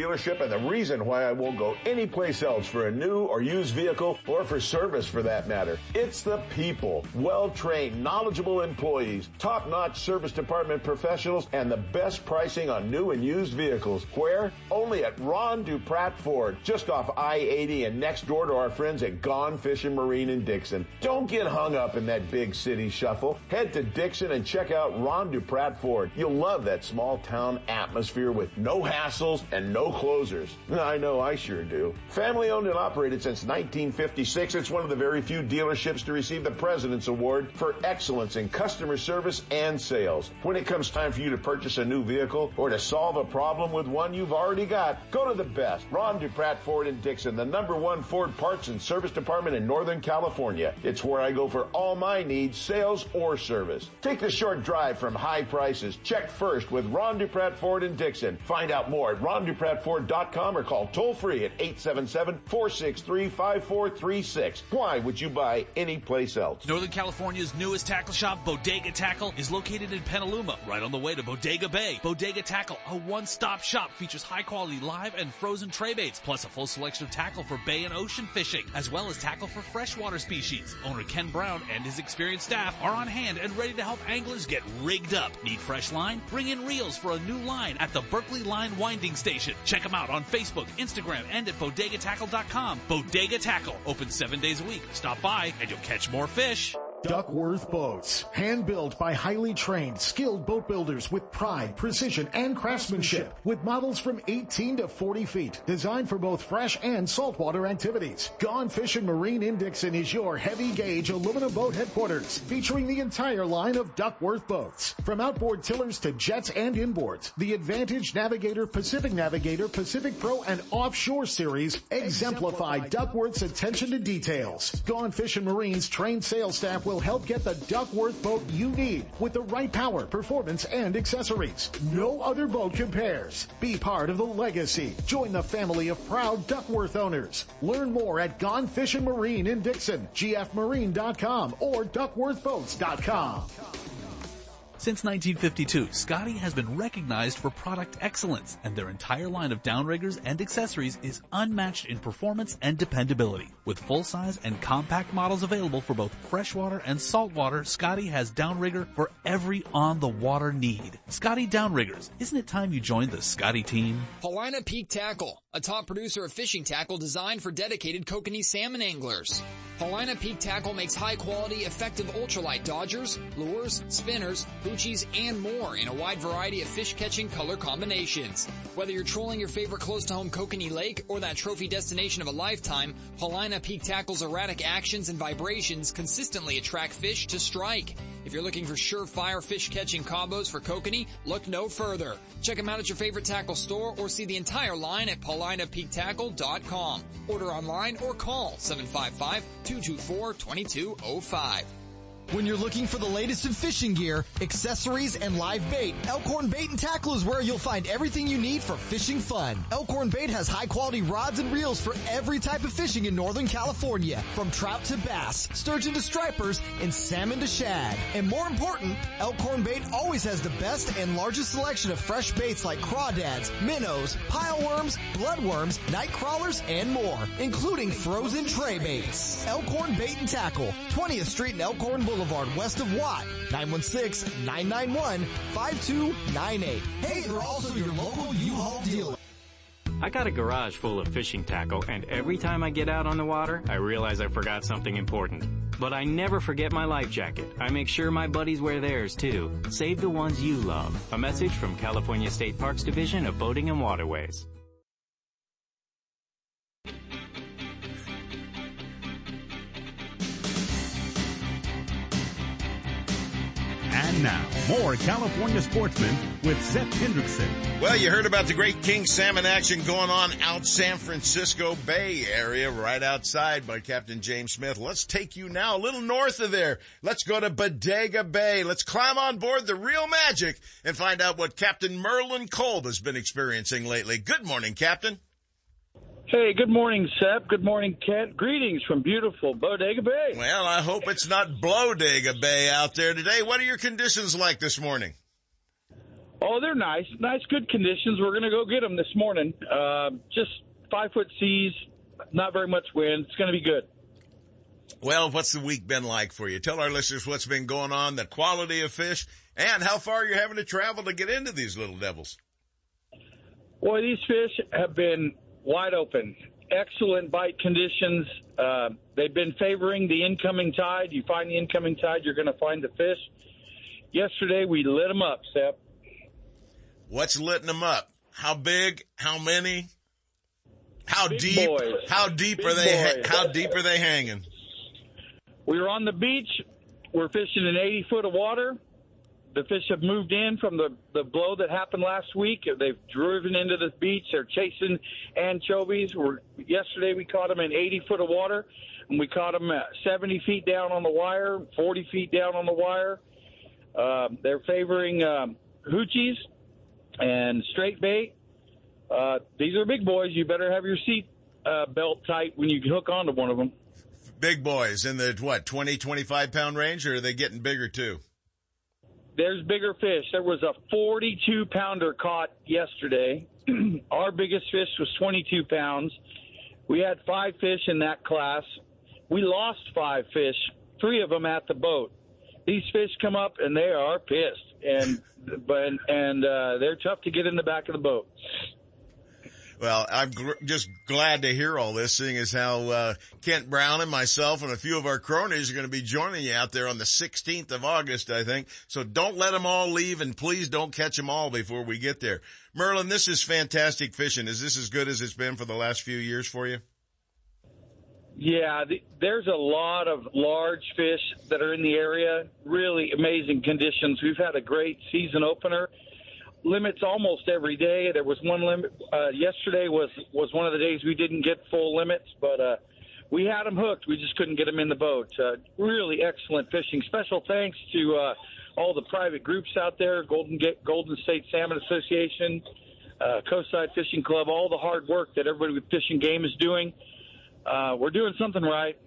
dealership and the reason why I won't go anyplace else for a new or used vehicle or for service for that matter. It's the people. Well-trained, knowledgeable employees, top-notch service department professionals, and the best pricing on new and used vehicles. Where? Only at Ron Duprat Ford, just off I-80 and next door to our friends at Gone Fishing Marine in Dixon. Don't get hung up in that big city shuffle. Head to Dixon and check out Ron Duprat Ford. You'll love that small town atmosphere with no hassles and no closers. I know I sure do. Family owned and operated since 1956, it's one of the very few dealerships to receive the President's Award for excellence in customer service and sales. When it comes time for you to purchase a new vehicle or to solve a problem with one you've already got, go to the best. Ron Duprat Ford in Dixon, the number one Ford parts and service department in Northern California. It's where I go for all my needs, sales or service. Take the short drive from high prices. Check first with Ron Duprat Ford in Dixon. Find out more at rondupratford.com or call toll free at 877-463-5436. Why would you buy any place else? Northern California's newest tackle shop, Bodega Tackle, is located in Petaluma, right on the way to Bodega Bay. Bodega Tackle, a one-stop shop, features high-quality live and frozen tray baits, plus a full selection of tackle for bay and ocean fishing, as well as tackle for freshwater species. Owner Ken Brown and his experienced staff are on hand and ready to help anglers get rigged up. Need fresh line? Bring in reels for a new line at the Berkley Line Winding Station. Check them out on Facebook, Instagram, and at bodegatackle.com. Bodega Tackle, open seven days a week. Stop by and you'll catch more fish. Duckworth Boats. Hand built by highly trained, skilled boat builders with pride, precision, and craftsmanship. With models from 18 to 40 feet. Designed for both fresh and saltwater activities. Gone Fishing Marine in Dixon is your heavy gauge aluminum boat headquarters. Featuring the entire line of Duckworth boats. From outboard tillers to jets and inboards. The Advantage Navigator, Pacific Navigator, Pacific Pro, and Offshore series exemplify Duckworth's attention to details. Gone Fishing Marine's trained sales staff will help get the Duckworth boat you need with the right power, performance, and accessories. No other boat compares. Be part of the legacy. Join the family of proud Duckworth owners. Learn more at Gone Fishing Marine in Dixon, gfmarine.com or duckworthboats.com. Since 1952, Scotty has been recognized for product excellence, and their entire line of downriggers and accessories is unmatched in performance and dependability. With full-size and compact models available for both freshwater and saltwater, Scotty has downrigger for every on-the-water need. Scotty Downriggers, isn't it time you joined the Scotty team? Paulina Peak Tackle, a top producer of fishing tackle designed for dedicated kokanee salmon anglers. Paulina Peak Tackle makes high quality, effective ultralight dodgers, lures, spinners, hoochies, and more in a wide variety of fish catching color combinations. Whether you're trolling your favorite close to home Kokanee Lake or that trophy destination of a lifetime, Paulina Peak Tackle's erratic actions and vibrations consistently attract fish to strike. If you're looking for surefire fish catching combos for kokanee, look no further. Check them out at your favorite tackle store or see the entire line at paulinapeaktackle.com. Order online or call 755-224-2205. When you're looking for the latest in fishing gear, accessories, and live bait, Elkhorn Bait and Tackle is where you'll find everything you need for fishing fun. Elkhorn Bait has high quality rods and reels for every type of fishing in Northern California, from trout to bass, sturgeon to stripers, and salmon to shad. And more important, Elkhorn Bait always has the best and largest selection of fresh baits like crawdads, minnows, pileworms, bloodworms, night crawlers, and more, including frozen tray baits. Elkhorn Bait and Tackle, 20th Street and Elkhorn Boulevard. Boulevard west of Watt, 916-991-5298. Hey, they're also your local U-Haul dealer. I got a garage full of fishing tackle and every time I get out on the water, I realize I forgot something important. But I never forget my life jacket. I make sure my buddies wear theirs too. Save the ones you love. A message from California State Parks Division of Boating and Waterways. Now, more California sportsmen with Sep Hendrickson. Well, you heard about the great king salmon action going on out San Francisco Bay area, right outside by Captain James Smith. Let's take you now a little north of there. Let's go to Bodega Bay. Let's climb on board the Real Magic and find out what Captain Merlin Kolb has been experiencing lately. Good morning, Captain. Hey, good morning, Sep. Good morning, Kent. Greetings from beautiful Bodega Bay. Well, I hope it's not Blowdega Bay out there today. What are your conditions like this morning? Oh, they're nice. Nice, good conditions. We're going to go get them this morning. Uh, just five foot seas, not very much wind. It's going to be good. Well, what's the week been like for you? Tell our listeners what's been going on, the quality of fish, and how far you're having to travel to get into these little devils. Boy, these fish have been wide open. Excellent bite conditions. Uh, they've been favoring the incoming tide. You find the incoming tide, you're going to find the fish. Yesterday, we lit them up, Sep. What's litting them up? How big? How many? How Big deep? boys. How deep Big are they? boys. How deep are they hanging? We were on the beach. We're fishing in 80 foot of water. The fish have moved in from the, the blow that happened last week. They've driven into the beach. They're chasing anchovies. We're, yesterday we caught them in 80 foot of water, and we caught them at 70 feet down on the wire, 40 feet down on the wire. Uh, they're favoring um, hoochies and straight bait. Uh, these are big boys. You better have your seat uh, belt tight when you hook onto one of them. Big boys in the what, 20, 25 pound range or are they getting bigger too? There's bigger fish. There was a 42 pounder caught yesterday. Our biggest fish was 22 pounds. We had five fish in that class. We lost five fish, three of them at the boat. These fish come up and they are pissed, and but and uh, they're tough to get in the back of the boat. Well, I'm gl- just glad to hear all this, seeing as how uh, Kent Brown and myself and a few of our cronies are going to be joining you out there on the 16th of August, I think. So don't let them all leave, and please don't catch them all before we get there. Merlin, this is fantastic fishing. Is this as good as it's been for the last few years for you? Yeah, the, there's a lot of large fish that are in the area. Really amazing conditions. We've had a great season opener. Limits almost every day. There was one limit uh, yesterday was was one of the days we didn't get full limits, but uh, we had them hooked. We just couldn't get them in the boat. Uh, really excellent fishing. Special thanks to uh, all the private groups out there: Golden Golden State Salmon Association, uh, Coastside Fishing Club. All the hard work that everybody with Fishing Game is doing. Uh, we're doing something right.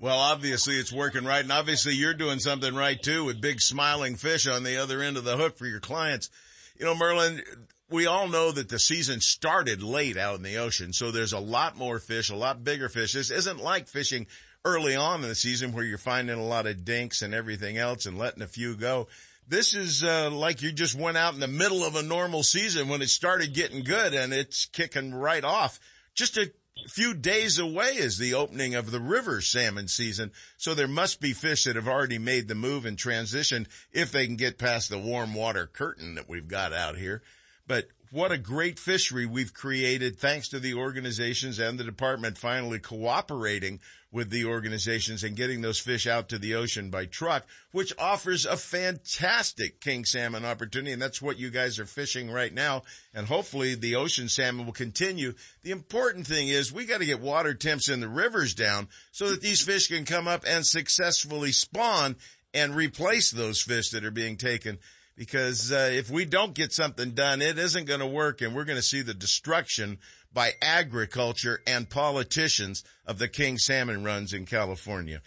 Well, obviously it's working right, and obviously you're doing something right too with big smiling fish on the other end of the hook for your clients. You know, Merlin, we all know that the season started late out in the ocean, so there's a lot more fish, a lot bigger fish. This isn't like fishing early on in the season where you're finding a lot of dinks and everything else and letting a few go. This is uh, like you just went out in the middle of a normal season when it started getting good and it's kicking right off. Just a few days away is the opening of the river salmon season. So there must be fish that have already made the move and transitioned if they can get past the warm water curtain that we've got out here. But what a great fishery we've created thanks to the organizations and the department finally cooperating with the organizations and getting those fish out to the ocean by truck, which offers a fantastic king salmon opportunity. And that's what you guys are fishing right now. And hopefully the ocean salmon will continue. The important thing is we got to get water temps in the rivers down so that these fish can come up and successfully spawn and replace those fish that are being taken because uh, if we don't get something done, it isn't going to work, and we're going to see the destruction by agriculture and politicians of the king salmon runs in California.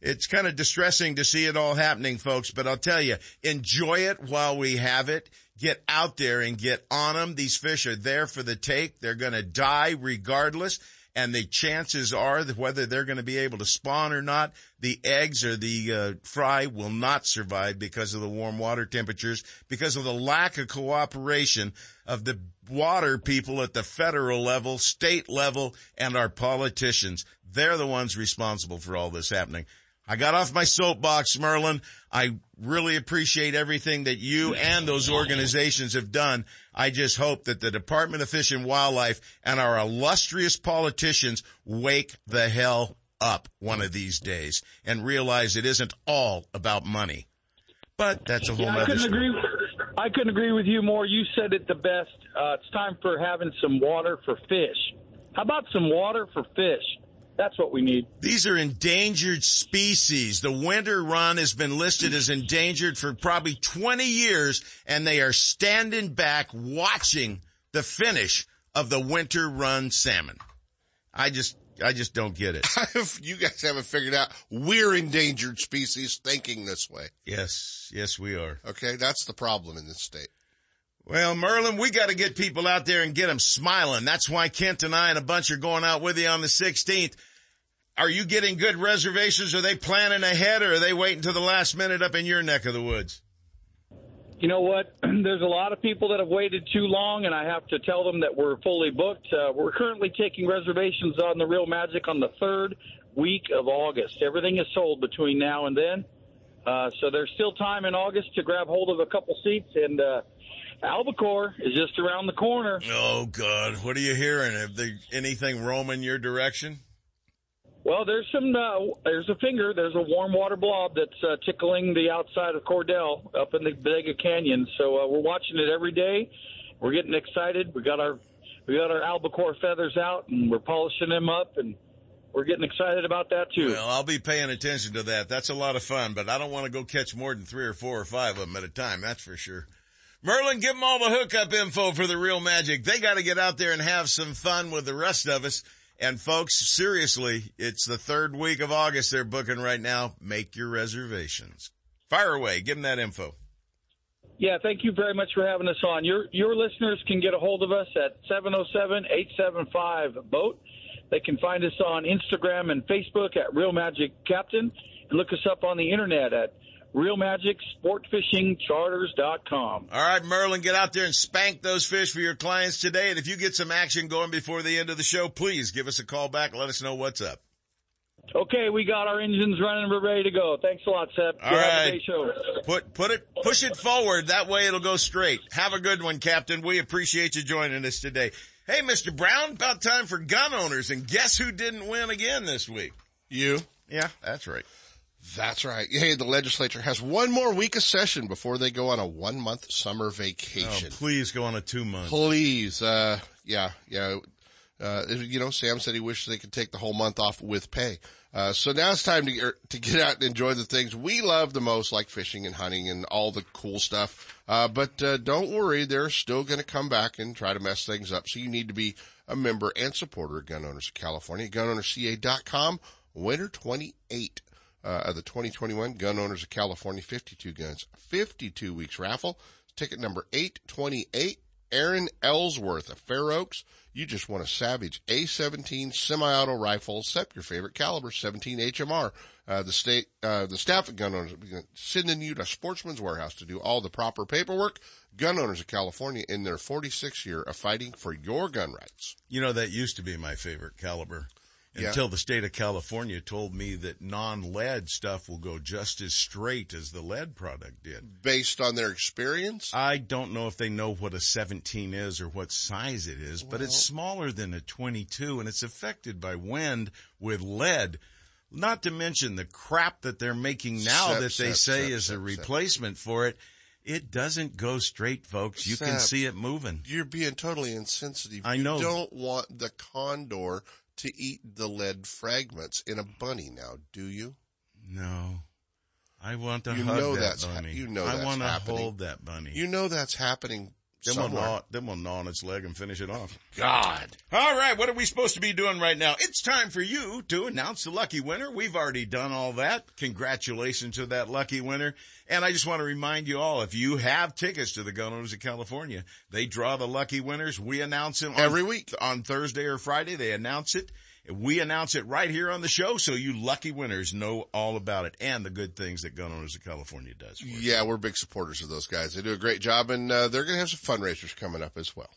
It's kind of distressing to see it all happening, folks, but I'll tell you, enjoy it while we have it. Get out there and get on them. These fish are there for the take. They're going to die regardless and the chances are that whether they're going to be able to spawn or not, the eggs or the uh, fry will not survive because of the warm water temperatures, because of the lack of cooperation of the water people at the federal level, state level, and our politicians. They're the ones responsible for all this happening. I got off my soapbox, Merlin. I really appreciate everything that you and those organizations have done. I just hope that the Department of Fish and Wildlife and our illustrious politicians wake the hell up one of these days and realize it isn't all about money. But that's a whole yeah, other story. agree. I couldn't agree with you more. You said it the best. Uh, it's time for having some water for fish. How about some water for fish? That's what we need. These are endangered species. The winter run has been listed as endangered for probably 20 years and they are standing back watching the finish of the winter run salmon. I just, I just don't get it. you guys haven't figured out we're endangered species thinking this way. Yes, yes we are. Okay, that's the problem in this state. Well, Merlin, we got to get people out there and get them smiling. That's why Kent and I and a bunch are going out with you on the 16th. Are you getting good reservations? Are they planning ahead or are they waiting to the last minute up in your neck of the woods? You know what? There's a lot of people that have waited too long, and I have to tell them that we're fully booked. Uh, we're currently taking reservations on the Real Magic on the third week of August. Everything is sold between now and then. Uh, so there's still time in August to grab hold of a couple seats, and uh, Albacore is just around the corner. Oh, God. What are you hearing? Have they, anything roaming your direction? Well, there's some. Uh, there's a finger. There's a warm water blob that's uh, tickling the outside of Cordell up in the Bodega Canyon. So uh, we're watching it every day. We're getting excited. We got our we got our albacore feathers out and we're polishing them up and we're getting excited about that too. Well, I'll be paying attention to that. That's a lot of fun, but I don't want to go catch more than three or four or five of them at a time. That's for sure. Merlin, give them all the hookup info for the real magic. They got to get out there and have some fun with the rest of us. And folks, seriously, it's the third week of August they're booking right now. Make your reservations. Fire away. Give them that info. Yeah, thank you very much for having us on. Your your listeners can get a hold of us at 707-875-BOAT. They can find us on Instagram and Facebook at Real Magic Captain and look us up on the internet at realmagicsportfishingcharters.com. All right, Merlin, get out there and spank those fish for your clients today. And if you get some action going before the end of the show, please give us a call back and let us know what's up. Okay, we got our engines running. We're ready to go. Thanks a lot, Seth. All right. Put, put it, push it forward. That way it'll go straight. Have a good one, Captain. We appreciate you joining us today. Hey, Mr. Brown, about time for gun owners. And guess who didn't win again this week? You. Yeah, that's right. That's right. Hey, the legislature has one more week of session before they go on a one month summer vacation. Oh, please go on a two month. Please. Uh, yeah, yeah. Uh, you know, Sam said he wished they could take the whole month off with pay. Uh, so now it's time to get, to get out and enjoy the things we love the most, like fishing and hunting and all the cool stuff. Uh, but, uh, don't worry, they're still going to come back and try to mess things up. So you need to be a member and supporter of Gun Owners of California, gunownersca.com winner 28 uh, of the 2021 Gun Owners of California 52 Guns 52 Weeks raffle. Ticket number 828, Aaron Ellsworth of Fair Oaks. You just want a Savage A17 semi-auto rifle, set your favorite caliber, 17 HMR. Uh, the state, uh, the staff at Gun Owners sending you to Sportsman's Warehouse to do all the proper paperwork. Gun Owners of California in their 46th year of fighting for your gun rights. You know, that used to be my favorite caliber Yeah. until the state of California told me that non-lead stuff will go just as straight as the lead product did. Based on their experience? I don't know if they know what a 17 is or what size it is, but it's smaller than a 22 and it's affected by wind with lead. Not to mention the crap that they're making now that they say is a replacement for it. It doesn't go straight, folks. You can see it moving. You're being totally insensitive. I You know. don't want the condor to eat the lead fragments in a bunny now, do you? No. I want to You hug know that that's ha- bunny. you know I want to happening. hold that bunny. You know that's happening Then we'll, gnaw, then we'll gnaw on its leg and finish it off. God. All right, what are we supposed to be doing right now? It's time for you to announce the lucky winner. We've already done all that. Congratulations to that lucky winner. And I just want to remind you all, if you have tickets to the Gun Owners of California, they draw the lucky winners. We announce them on- Every week. on Thursday or Friday. They announce it. We announce it right here on the show, so you lucky winners know all about it and the good things that Gun Owners of California does. For us. Yeah, we're big supporters of those guys. They do a great job, and uh, they're going to have some fundraisers coming up as well.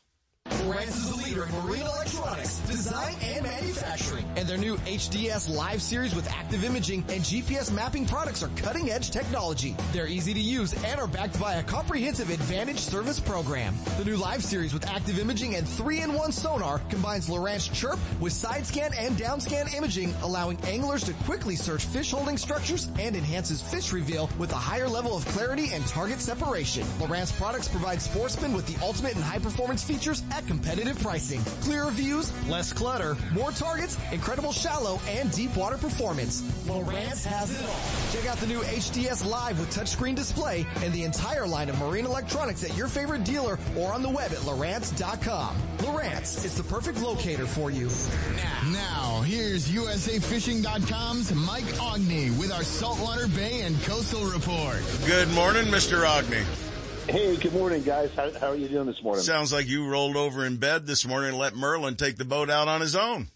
Lowrance is the leader in marine electronics, design, and manufacturing. And their new HDS Live series with active imaging and GPS mapping products are cutting edge technology. They're easy to use and are backed by a comprehensive advantage service program. The new Live series with active imaging and 3-in-1 sonar combines Lowrance Chirp with side scan and down scan imaging, allowing anglers to quickly search fish holding structures and enhances fish reveal with a higher level of clarity and target separation. Lowrance products provide sportsmen with the ultimate and high performance features at competitive pricing. Clearer views, less clutter, more targets, incredible shallow and deep water performance. Lowrance has it all. Check out the new HDS Live with touchscreen display and the entire line of marine electronics at your favorite dealer or on the web at Lowrance.com. Lowrance is the perfect locator for you. Now, now here's USAFishing.com's Mike Aughney with our Saltwater Bay and Coastal Report. Good morning, Mr. Aughney. Hey, good morning, guys. How, how are you doing this morning? Sounds like you rolled over in bed this morning and let Merlin take the boat out on his own.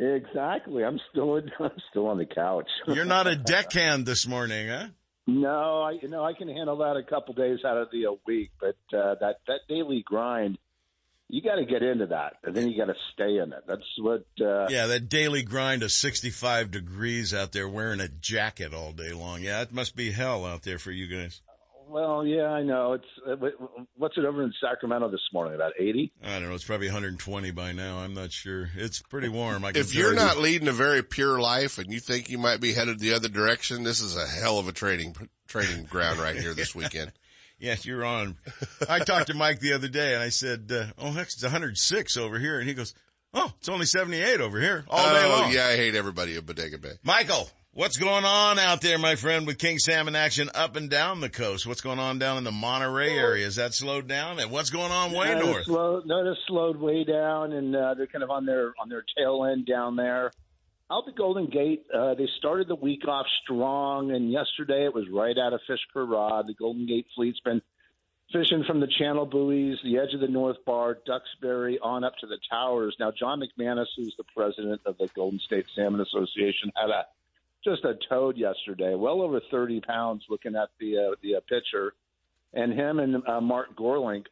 Exactly. I'm still I'm still on the couch. You're not a deckhand this morning, huh? no, I you know I can handle that a couple days out of the week, but uh, that that daily grind, you got to get into that, and then you got to stay in it. That's what. Uh, Yeah, that daily grind of 65 degrees out there wearing a jacket all day long. Yeah, it must be hell out there for you guys. Well, yeah, I know. It's uh, what's it over in Sacramento this morning? About eighty. I don't know. It's probably 120 by now. I'm not sure. It's pretty warm. I can If you're tell you. not leading a very pure life and you think you might be headed the other direction, this is a hell of a training training ground right here this weekend. yes, you're on. I talked to Mike the other day and I said, uh, oh heck, it's 106 over here. And he goes, oh, it's only 78 over here all day oh, long. yeah, I hate everybody at Bodega Bay. Michael, what's going on out there, my friend, with King Salmon action up and down the coast? What's going on down in the Monterey area? Is that slowed down? And what's going on way no, north? Slow, no, they're slowed way down, and uh, they're kind of on their on their tail end down there. Out the Golden Gate, uh, they started the week off strong, and yesterday it was right out of fish per rod. The Golden Gate fleet's been fishing from the channel buoys, the edge of the North Bar, Duxbury, on up to the towers. Now, John McManus, who's the president of the Golden State Salmon Association, had a just a toad yesterday, well over 30 pounds, looking at the uh, the uh, picture, and him and uh, Mark Gorelnik.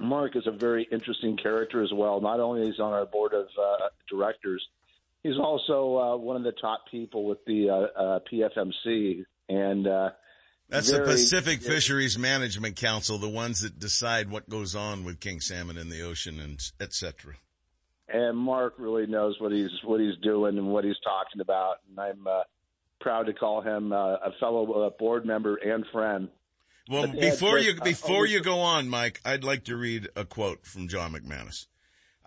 Mark is a very interesting character as well. Not only is he on our board of uh, directors, he's also uh, one of the top people with the uh, uh, PFMC, and uh, That's the very- Pacific Fisheries Management Council, the ones that decide what goes on with king salmon in the ocean and et cetera. And Mark really knows what he's what he's doing and what he's talking about, and I'm uh, proud to call him uh, a fellow uh, board member and friend. Well, But, before you uh, before you go on, Mike, I'd like to read a quote from John McManus.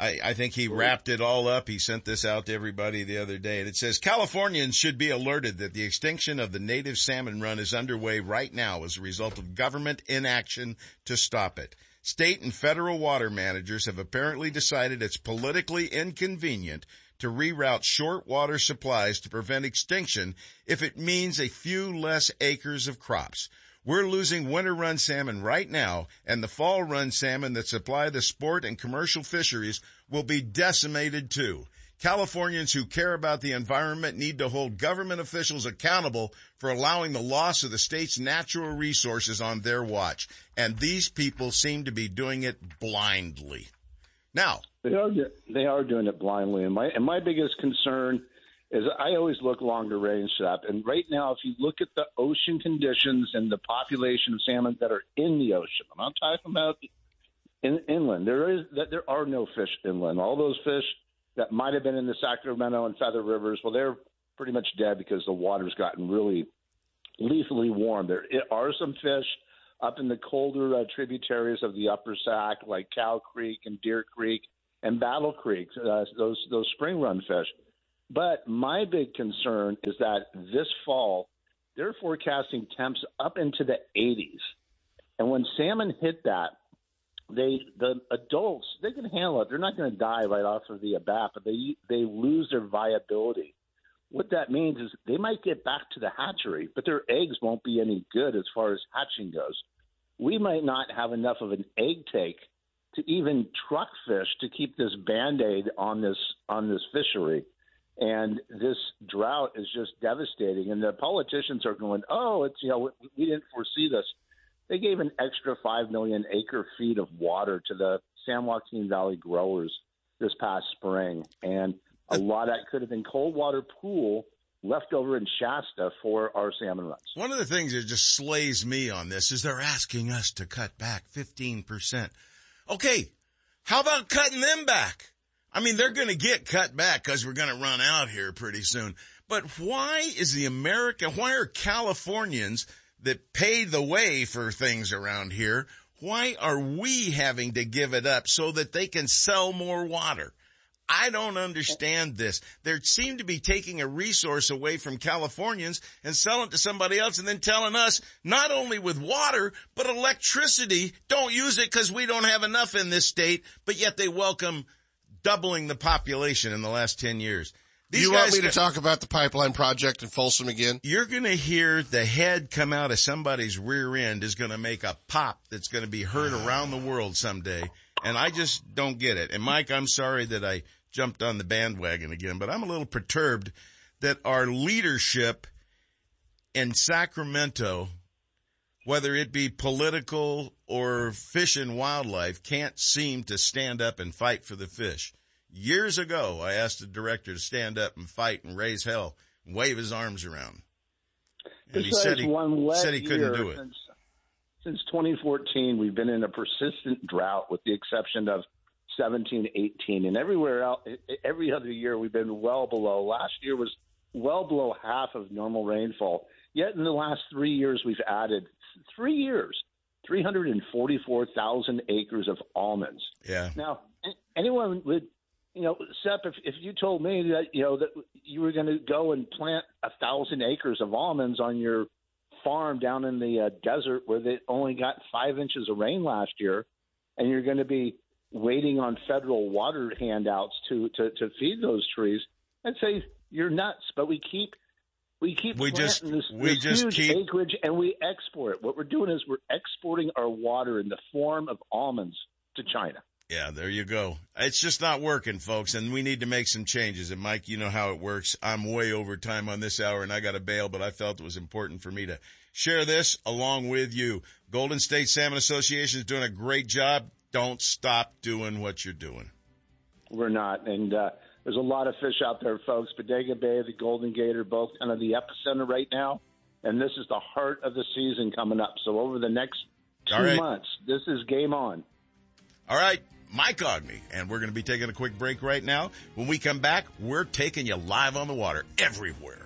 I, I think he wrapped it all up. He sent this out to everybody the other day, and it says Californians should be alerted that the extinction of the native salmon run is underway right now as a result of government inaction to stop it. State and federal water managers have apparently decided it's politically inconvenient to reroute short water supplies to prevent extinction if it means a few less acres of crops. We're losing winter run salmon right now, and the fall run salmon that supply the sport and commercial fisheries will be decimated too. Californians who care about the environment need to hold government officials accountable for allowing the loss of the state's natural resources on their watch. And these people seem to be doing it blindly. Now, they are they are doing it blindly, and my and my biggest concern is I always look longer range up. And right now, if you look at the ocean conditions and the population of salmon that are in the ocean, I'm not talking about in, inland. There is that there are no fish inland. All those fish that might have been in the Sacramento and Feather rivers, well, they're pretty much dead because the water's gotten really lethally warm. There are some fish up in the colder uh, tributaries of the Upper Sac, like Cow Creek and Deer Creek and Battle Creek, uh, those those spring run fish. But my big concern is that this fall they're forecasting temps up into the 80s, and when salmon hit that, they the adults they can handle it. They're not going to die right off of the bat, but they they lose their viability. What that means is they might get back to the hatchery, but their eggs won't be any good as far as hatching goes. We might not have enough of an egg take to even truck fish to keep this band-aid on this on this fishery. And this drought is just devastating. And the politicians are going, "Oh, it's you know we didn't foresee this." They gave an extra 5 million acre feet of water to the San Joaquin Valley growers this past spring. And a lot of that could have been cold water pool left over in Shasta for our salmon runs. One of the things that just slays me on this is they're asking us to cut back 15%. Okay. How about cutting them back? I mean, they're going to get cut back because we're going to run out here pretty soon. But why is the America, why are Californians that pay the way for things around here, why are we having to give it up so that they can sell more water? I don't understand this. They seem to be taking a resource away from Californians and selling it to somebody else and then telling us not only with water, but electricity, don't use it because we don't have enough in this state, but yet they welcome doubling the population in the last 10 years. These you want me to talk about the pipeline project in Folsom again? You're going to hear the head come out of somebody's rear end is going to make a pop that's going to be heard around the world someday. And I just don't get it. And Mike, I'm sorry that I jumped on the bandwagon again, but I'm a little perturbed that our leadership in Sacramento, whether it be political or fish and wildlife, can't seem to stand up and fight for the fish. Years ago, I asked the director to stand up and fight and raise hell and wave his arms around. And he said he, said he couldn't do it. Since, since 2014, we've been in a persistent drought with the exception of 17, 18, and everywhere else, every other year we've been well below. Last year was well below half of normal rainfall. Yet in the last three years, we've added three years, 344,000 acres of almonds. Yeah. Now, anyone would you know, Sep, if, if you told me that you know that you were going to go and plant a thousand acres of almonds on your farm down in the uh, desert where they only got five inches of rain last year, and you're going to be waiting on federal water handouts to to, to feed those trees, I'd say you're nuts. But we keep we keep we just this, we this just huge keep acreage and we export. What we're doing is we're exporting our water in the form of almonds to China. Yeah, there you go. It's just not working, folks, and we need to make some changes. And Mike, you know how it works. I'm way over time on this hour and I got to bail, but I felt it was important for me to share this along with you. Golden State Salmon Association is doing a great job. Don't stop doing what you're doing. We're not. And, uh, there's a lot of fish out there, folks. Bodega Bay, the Golden Gate are both kind of the epicenter right now. And this is the heart of the season coming up. So over the next two right. months, this is game on. All right. Mike Aughney, and we're going to be taking a quick break right now. When we come back, we're taking you live on the water everywhere.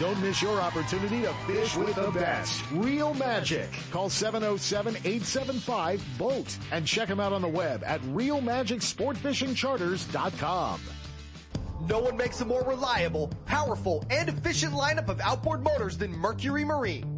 Don't miss your opportunity to fish with the best. Real Magic. Call 707-875-BOAT and check them out on the web at realmagicsportfishingcharters.com. No one makes a more reliable, powerful, and efficient lineup of outboard motors than Mercury Marine.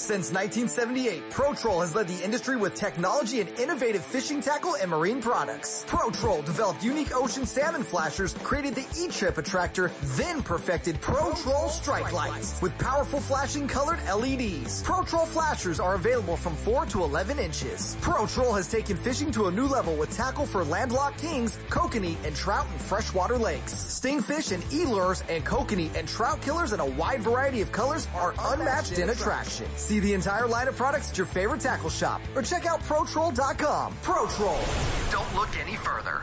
Since 1978, ProTroll has led the industry with technology and innovative fishing tackle and marine products. ProTroll developed unique ocean salmon flashers, created the E-Chip attractor, then perfected ProTroll strike lights with powerful flashing colored LEDs. ProTroll flashers are available from 4 to 11 inches. ProTroll has taken fishing to a new level with tackle for landlocked kings, kokanee, and trout in freshwater lakes. Stingfish and e-lures and kokanee and trout killers in a wide variety of colors are unmatched in attraction. See the entire line of products at your favorite tackle shop or check out ProTroll.com. ProTroll. Don't look any further.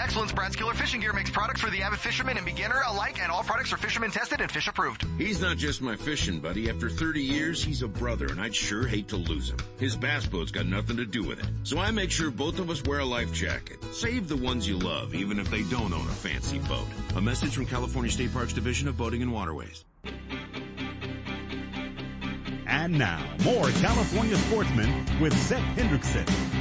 excellence, Brad's Killer Fishing Gear makes products for the avid fisherman and beginner alike, and all products are fisherman tested and fish approved. He's not just my fishing buddy. After 30 years, he's a brother, and I'd sure hate to lose him. His bass boat's got nothing to do with it. So I make sure both of us wear a life jacket. Save the ones you love, even if they don't own a fancy boat. A message from California State Parks Division of Boating and Waterways. And now, more California sportsmen with Sep Hendrickson.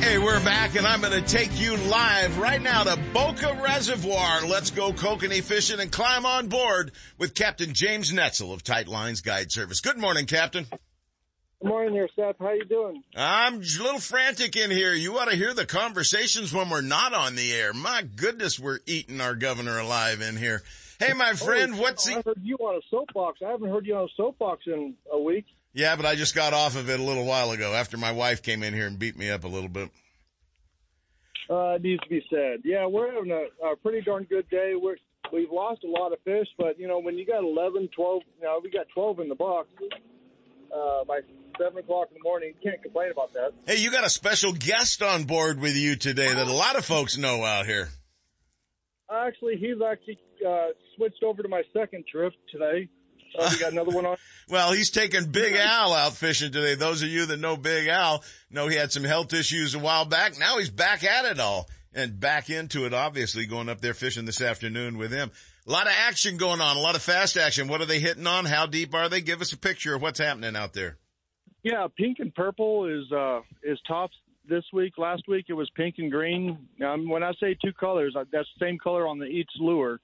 Hey, we're back and I'm going to take you live right now to Boca Reservoir. Let's go kokanee fishing and climb on board with Captain James Netzel of Tight Lines Guide Service. Good morning, Captain. Good morning there, Sep. How you doing? I'm a little frantic in here. You ought to hear the conversations when we're not on the air. My goodness, we're eating our governor alive in here. Hey, my oh, friend, oh, what's I heard you on a soapbox. I haven't heard you on a soapbox in a week. Yeah, but I just got off of it a little while ago after my wife came in here and beat me up a little bit. Uh, it needs to be said. Yeah, we're having a, a pretty darn good day. We're we've lost a lot of fish, but you know when you got 11, 12, you know we got 12 in the box uh, by seven o'clock in the morning. You can't complain about that. Hey, you got a special guest on board with you today that a lot of folks know out here. Actually, he's actually uh, switched over to my second trip today. Uh, we got another one on. Well, he's taking Big Al out fishing today. Those of you that know Big Al know he had some health issues a while back. Now he's back at it all and back into it, obviously going up there fishing this afternoon with him. A lot of action going on, a lot of fast action. What are they hitting on? How deep are they? Give us a picture of what's happening out there. Yeah, pink and purple is uh, is tops this week. Last week it was pink and green. Um, when I say two colors, that's the same color on the each lure.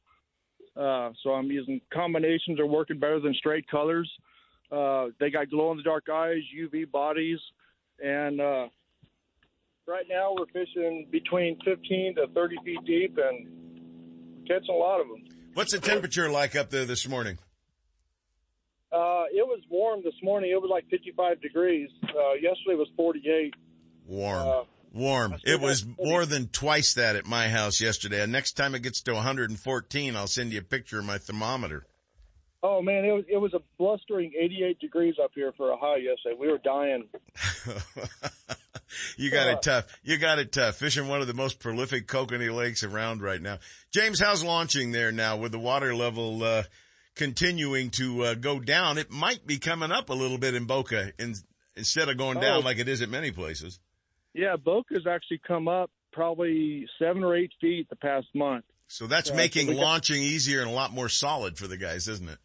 Uh, so I'm using combinations are working better than straight colors. Uh, they got glow in the dark eyes, UV bodies, and uh, right now we're fishing between 15 to 30 feet deep and catching a lot of them. What's the temperature like up there this morning? Uh, it was warm this morning. It was like 55 degrees. Uh, yesterday was 48. Warm. Uh, Warm. It was more than twice that at my house yesterday. And next time it gets to 114, I'll send you a picture of my thermometer. Oh man, it was it was a blustering 88 degrees up here for a high yesterday. We were dying. you got it tough. You got it tough. Fishing one of the most prolific kokanee lakes around right now. James, how's launching there now with the water level uh, continuing to uh, go down? It might be coming up a little bit in Boca in, instead of going down Oh. like it is at many places. Yeah, Boca's actually come up probably seven or eight feet the past month. So that's Yeah, so making got- launching easier and a lot more solid for the guys, isn't it?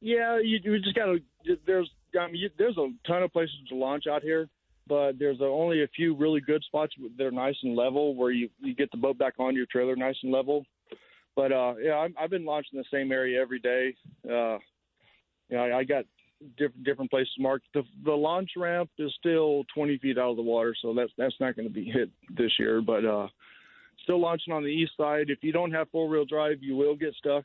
Yeah, you, you just got to. There's I mean, you, there's a ton of places to launch out here, but there's only a few really good spots that are nice and level where you you get the boat back on your trailer nice and level. But uh, yeah, I'm, I've been launching the same area every day. Uh, yeah, I, I got different different places marked. The the launch ramp is still 20 feet out of the water, so that's that's not going to be hit this year. But uh, still launching on the east side. If you don't have four wheel drive, you will get stuck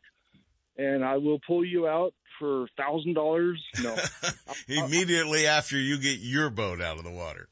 and I will pull you out for thousand dollars. No, Immediately after you get your boat out of the water.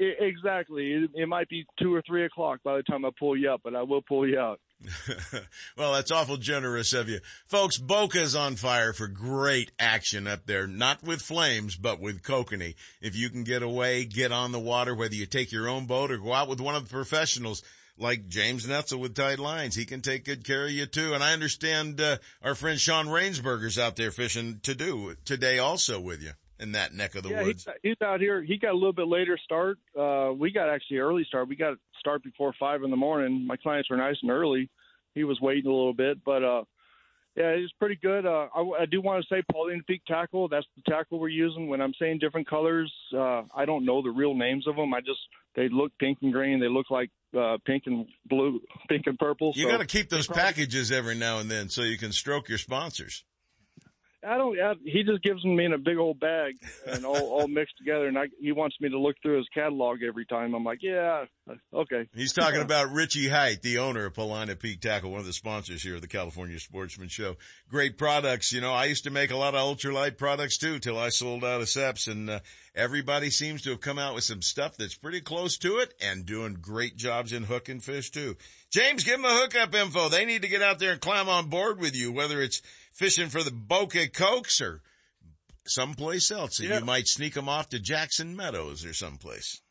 I- exactly. It, it might be two or three o'clock by the time I pull you up, but I will pull you out. well, that's awful generous of you. Folks, Boca's on fire for great action up there, not with flames, but with kokanee. If you can get away, get on the water, whether you take your own boat or go out with one of the professionals like James Netzel with Tight Lines. He can take good care of you too. And I understand, uh, our friend Sean Rainsberger's out there fishing to do today also with you in that neck of the yeah, woods. he's, he's out here. He got a little bit later start. Uh, we got actually early start. We got start before five in the morning. My clients were nice and early. He was waiting a little bit, but uh, yeah, it's pretty good. Uh, I, I do want to say Paulina Peak tackle. That's the tackle we're using. When I'm saying different colors, uh, I don't know the real names of them. I just they look pink and green. They look like uh, pink and blue, pink and purple. You so got to keep those packages every now and then so you can stroke your sponsors. I don't. I, he just gives them me in a big old bag and all, all mixed together, and I, he wants me to look through his catalog every time. I'm like, yeah, okay. He's talking about Richie Height, the owner of Paulina Peak Tackle, one of the sponsors here of the California Sportsman Show. Great products. You know, I used to make a lot of ultralight products too till I sold out of Seps and uh, everybody seems to have come out with some stuff that's pretty close to it and doing great jobs in hooking fish too. James, give them a hookup info. They need to get out there and climb on board with you, whether it's fishing for the Boca Cokes or someplace else. And you might sneak them off to Jackson Meadows or someplace.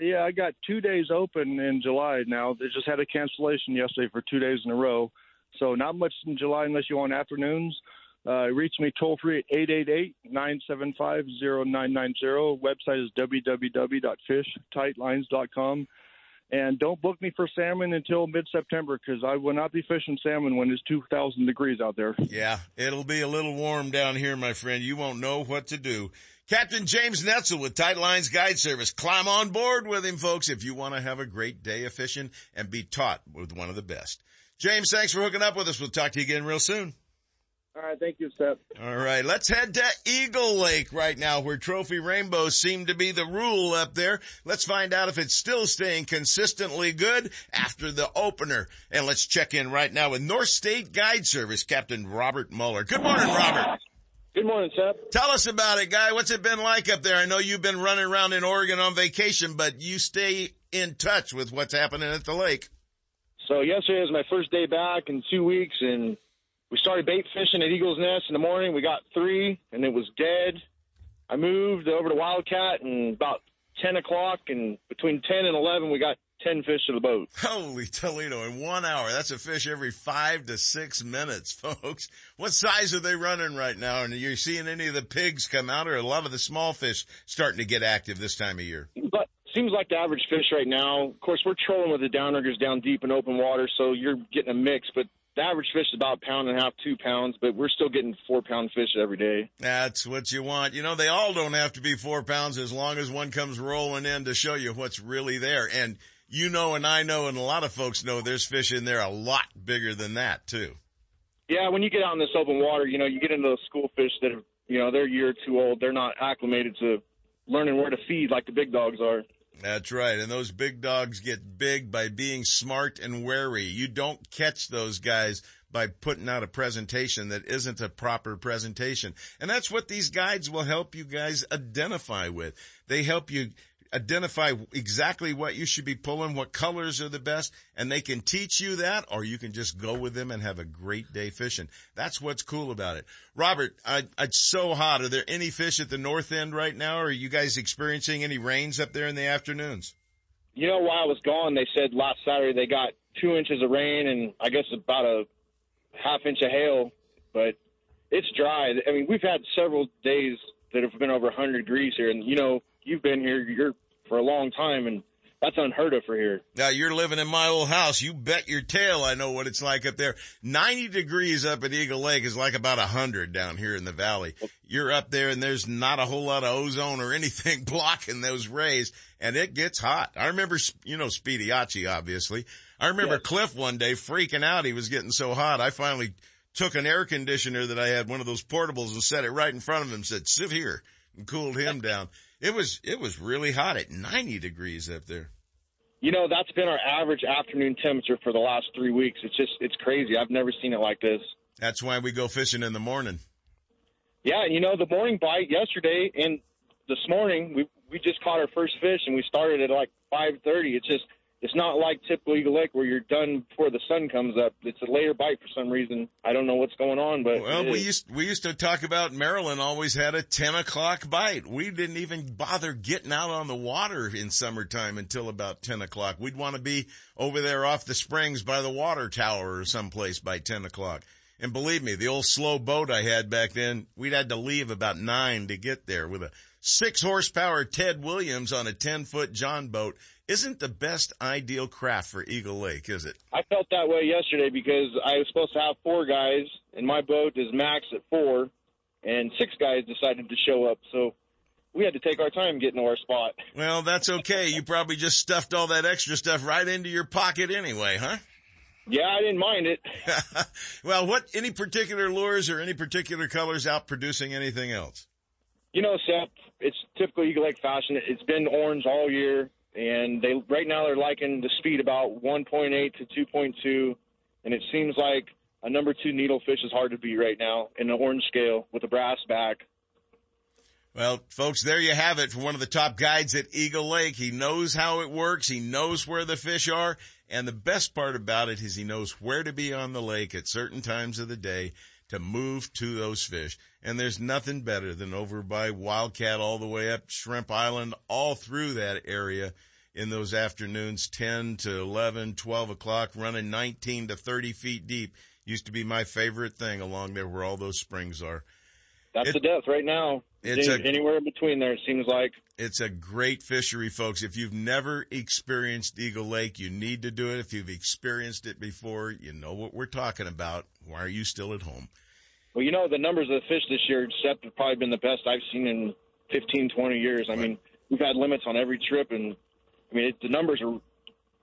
Yeah, I got two days open in July now. They just had a cancellation yesterday for two days in a row, so not much in July unless you want afternoons. Uh, reach me toll free at 888-975-0990. Website is www.fishtightlines.com. And don't book me for salmon until mid-September because I will not be fishing salmon when it's 2,000 degrees out there. Yeah, it'll be a little warm down here, my friend. You won't know what to do. Captain James Netzel with Tight Lines Guide Service. Climb on board with him, folks, if you want to have a great day of fishing and be taught with one of the best. James, thanks for hooking up with us. We'll talk to you again real soon. All right, thank you, Sep. All right, let's head to Eagle Lake right now where trophy rainbows seem to be the rule up there. Let's find out if it's still staying consistently good after the opener. And let's check in right now with North State Guide Service Captain Robert Muller. Good morning, Robert. Good morning, Sep. Tell us about it, guy. What's it been like up there? I know you've been running around in Oregon on vacation, but you stay in touch with what's happening at the lake. So yesterday was my first day back in two weeks, and we started bait fishing at Eagle's Nest in the morning. We got three, and it was dead. I moved over to Wildcat, and about 10 o'clock, and between 10 and 11, we got 10 fish to the boat. Holy Toledo, in one hour. That's a fish every five to six minutes, folks. What size are they running right now? And are you seeing any of the pigs come out or a lot of the small fish starting to get active this time of year? But seems like the average fish right now, of course, we're trolling with the downriggers down deep in open water, so you're getting a mix, but the average fish is about a pound and a half, two pounds, but we're still getting four pound fish every day. That's what you want. You know, they all don't have to be four pounds as long as one comes rolling in to show you what's really there. And you know, and I know, and a lot of folks know there's fish in there a lot bigger than that too. Yeah, when you get out in this open water, you know, you get into those school fish that are, you know, they're a year or two old. They're not acclimated to learning where to feed like the big dogs are. That's right. And those big dogs get big by being smart and wary. You don't catch those guys by putting out a presentation that isn't a proper presentation. And that's what these guides will help you guys identify with. They help you identify exactly what you should be pulling, what colors are the best, and they can teach you that, or you can just go with them and have a great day fishing. That's what's cool about it. Robert, I, it's so hot. Are there any fish at the north end right now? Or are you guys experiencing any rains up there in the afternoons? You know, while I was gone, they said last Saturday they got two inches of rain and I guess about a half inch of hail, but it's dry. I mean, we've had several days that have been over 100 degrees here, and you know, you've been here you're for a long time, and that's unheard of for here. Now you're living in my old house. You bet your tail I know what it's like up there. 90 degrees up at Eagle Lake is like about 100 down here in the valley. You're up there and there's not a whole lot of ozone or anything blocking those rays and it gets hot. I remember, you know, Speedy Achi, obviously. I remember yes. Cliff one day freaking out. He was getting so hot. I finally took an air conditioner that I had, one of those portables and set it right in front of him and said, sit here and cooled him down. It was, it was really hot at 90 degrees up there. You know, that's been our average afternoon temperature for the last three weeks. It's just, it's crazy. I've never seen it like this. That's why we go fishing in the morning. Yeah. You know, the morning bite yesterday and this morning, we, we just caught our first fish and we started at like 530. It's just, it's not like typical Eagle Lake where you're done before the sun comes up. It's a later bite for some reason. I don't know what's going on, but well, we used we used to talk about Maryland always had a ten o'clock bite. We didn't even bother getting out on the water in summertime until about ten o'clock. We'd want to be over there off the springs by the water tower or someplace by ten o'clock. And believe me, the old slow boat I had back then, we'd had to leave about nine to get there with a six horsepower Ted Williams on a 10 foot John boat isn't the best ideal craft for Eagle Lake, is it? I felt that way yesterday because I was supposed to have four guys, and my boat is max at four, and six guys decided to show up. So we had to take our time getting to our spot. Well, that's okay. You probably just stuffed all that extra stuff right into your pocket anyway, huh? Yeah, I didn't mind it. well, what, any particular lures or any particular colors out producing anything else? You know, Sep, it's typical Eagle Lake fashion. It's been orange all year and they right now they're liking the speed about 1.8 to 2.2, and it seems like a number two needlefish is hard to beat right now in the orange scale with a brass back. Well, folks, there you have it from one of the top guides at Eagle Lake. He knows how it works. He knows where the fish are. And the best part about it is he knows where to be on the lake at certain times of the day to move to those fish. And there's nothing better than over by Wildcat all the way up Shrimp Island, all through that area in those afternoons, 10 to 11, 12 o'clock, running 19 to 30 feet deep. Used to be my favorite thing along there where all those springs are. That's it, the depth right now. It's a, anywhere in between there, it seems like. It's a great fishery, folks. If you've never experienced Eagle Lake, you need to do it. If you've experienced it before, you know what we're talking about. Why are you still at home? Well, you know, the numbers of the fish this year, Sep, have probably been the best I've seen in 15, 20 years. I mean, we've had limits on every trip, and I mean, it, the numbers are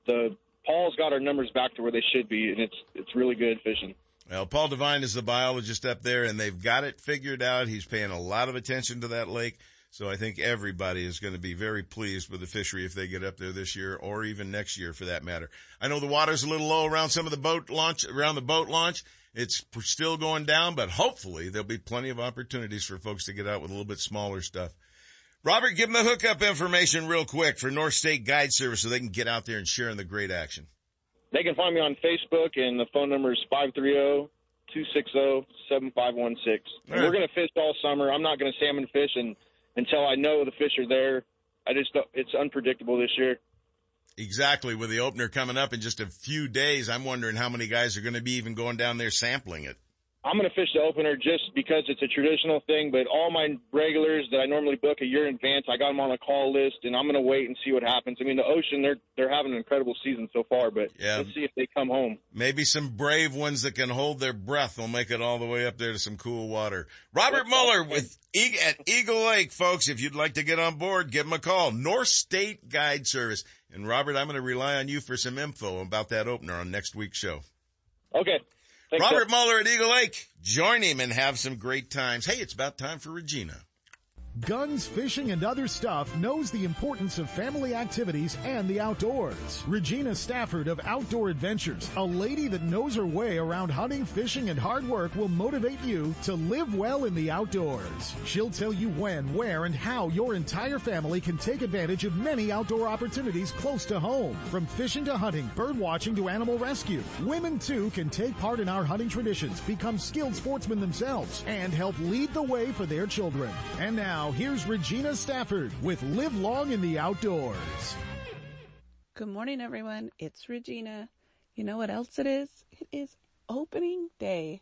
the Paul's got our numbers back to where they should be, and it's it's really good fishing. Well, Paul Devine is the biologist up there, and they've got it figured out. He's paying a lot of attention to that lake. So I think everybody is going to be very pleased with the fishery if they get up there this year or even next year for that matter. I know the water's a little low around some of the boat launch, around the boat launch. It's still going down, but hopefully there'll be plenty of opportunities for folks to get out with a little bit smaller stuff. Robert, give them the hookup information real quick for North State Guide Service so they can get out there and share in the great action. They can find me on Facebook, and the phone number is 530 260 7516. We're going to fish all summer. I'm not going to salmon fish and, until I know the fish are there. I just it's unpredictable this year. Exactly. With the opener coming up in just a few days, I'm wondering how many guys are going to be even going down there sampling it. I'm going to fish the opener just because it's a traditional thing, but all my regulars that I normally book a year in advance, I got them on a call list, and I'm going to wait and see what happens. I mean, the ocean, they're they're having an incredible season so far, but Yeah. let's see if they come home. Maybe some brave ones that can hold their breath will make it all the way up there to some cool water. Robert Muller with E- at Eagle Lake, folks. If you'd like to get on board, give them a call. North State Guide Service. And Robert, I'm going to rely on you for some info about that opener on next week's show. Okay. Thanks, Robert. Muller at Eagle Lake. Join him and have some great times. Hey, it's about time for Regina. Guns, fishing, and other stuff knows the importance of family activities and the outdoors. Regina Stafford of Outdoor Adventures, a lady that knows her way around hunting, fishing, and hard work will motivate you to live well in the outdoors. She'll tell you when, where, and how your entire family can take advantage of many outdoor opportunities close to home. From fishing to hunting, bird watching to animal rescue, women too can take part in our hunting traditions, become skilled sportsmen themselves, and help lead the way for their children. And now, here's Regina Stafford with Live Long in the Outdoors. Good morning, everyone. It's Regina. You know what else it is? It is opening day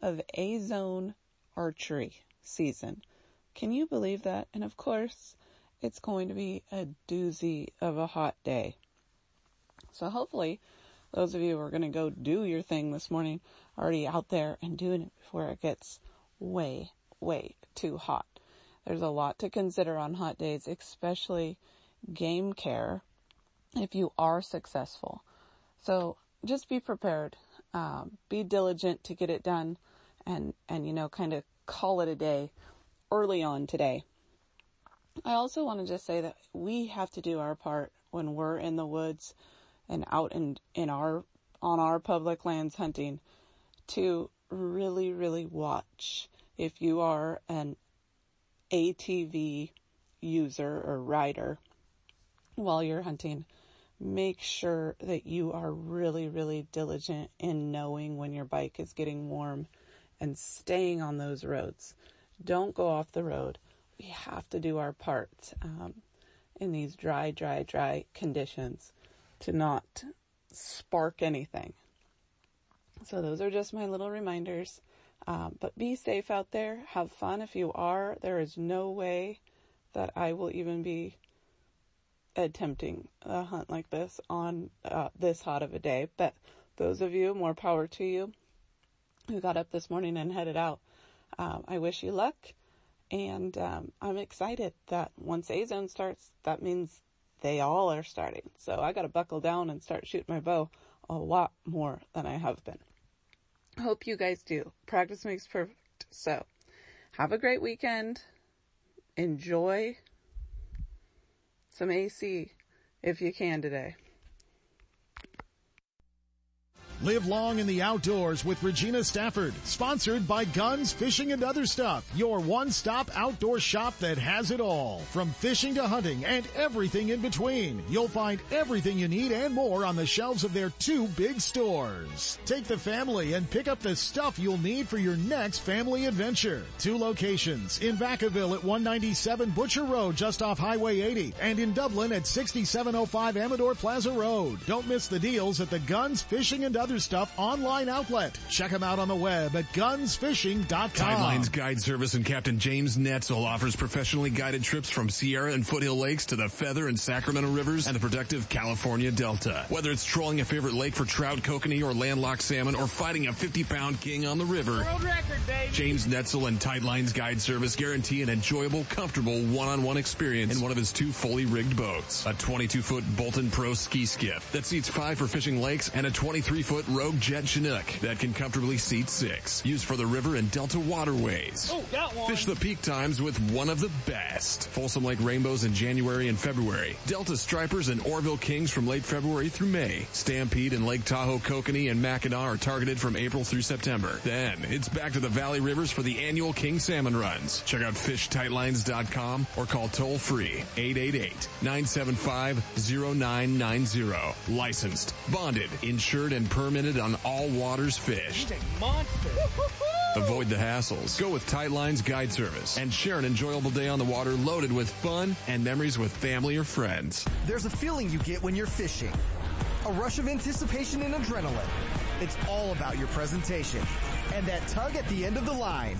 of A Zone archery season. Can you believe that? And of course, it's going to be a doozy of a hot day. So hopefully, those of you who are going to go do your thing this morning are already out there and doing it before it gets way, way too hot. There's a lot to consider on hot days, especially game care if you are successful. So just be prepared. Um, be diligent to get it done and, and, you know, kind of call it a day early on today. I also want to just say that we have to do our part when we're in the woods and out in, in our, on our public lands hunting to really, really watch if you are an ATV user or rider while you're hunting, make sure that you are really, really diligent in knowing when your bike is getting warm and staying on those roads. Don't go off the road. We have to do our part um, in these dry, dry, dry conditions to not spark anything. So those are just my little reminders. Um, but be safe out there. Have fun if you are. There is no way that I will even be attempting a hunt like this on uh, this hot of a day. But those of you, more power to you, who got up this morning and headed out. Um, I wish you luck. And um, I'm excited that once A Zone starts, that means they all are starting. So I got to buckle down and start shooting my bow a lot more than I have been. Hope you guys do. Practice makes perfect. So have a great weekend. Enjoy some AC if you can today. Live long in the outdoors with Regina Stafford. Sponsored by Guns, Fishing, and Other Stuff. Your one-stop outdoor shop that has it all. From fishing to hunting and everything in between. You'll find everything you need and more on the shelves of their two big stores. Take the family and pick up the stuff you'll need for your next family adventure. Two locations. In Vacaville at 197 Butcher Road just off Highway 80 and in Dublin at 6705 Amador Plaza Road. Don't miss the deals at the Guns, Fishing, and Other Other stuff online outlet. Check them out on the web at gunsfishing.com. Tight Lines Guide Service and Captain James Netzel offers professionally guided trips from Sierra and Foothill Lakes to the Feather and Sacramento Rivers and the productive California Delta. Whether it's trolling a favorite lake for trout, kokanee, or landlocked salmon, or fighting a 50-pound king on the river, World record, baby. James Netzel and Tight Lines Guide Service guarantee an enjoyable, comfortable one-on-one experience in one of his two fully rigged boats. A 22-foot Bolton Pro ski skiff that seats five for fishing lakes and a 23-foot foot Rogue Jet Chinook that can comfortably seat six. Used for the river and delta waterways. Oh, got one. Fish the peak times with one of the best. Folsom Lake Rainbows in January and February. Delta Stripers and Oroville Kings from late February through May. Stampede and Lake Tahoe Kokanee and Mackinaw are targeted from April through September. Then it's back to the Valley Rivers for the annual King Salmon runs. Check out fishtightlines.com or call toll free 888-975-0990. Licensed, bonded, insured, and permitted on all waters fished. Monster. Avoid the hassles. Go with Tight Lines Guide Service and share an enjoyable day on the water loaded with fun and memories with family or friends. There's a feeling you get when you're fishing. A rush of anticipation and adrenaline. It's all about your presentation. And that tug at the end of the line.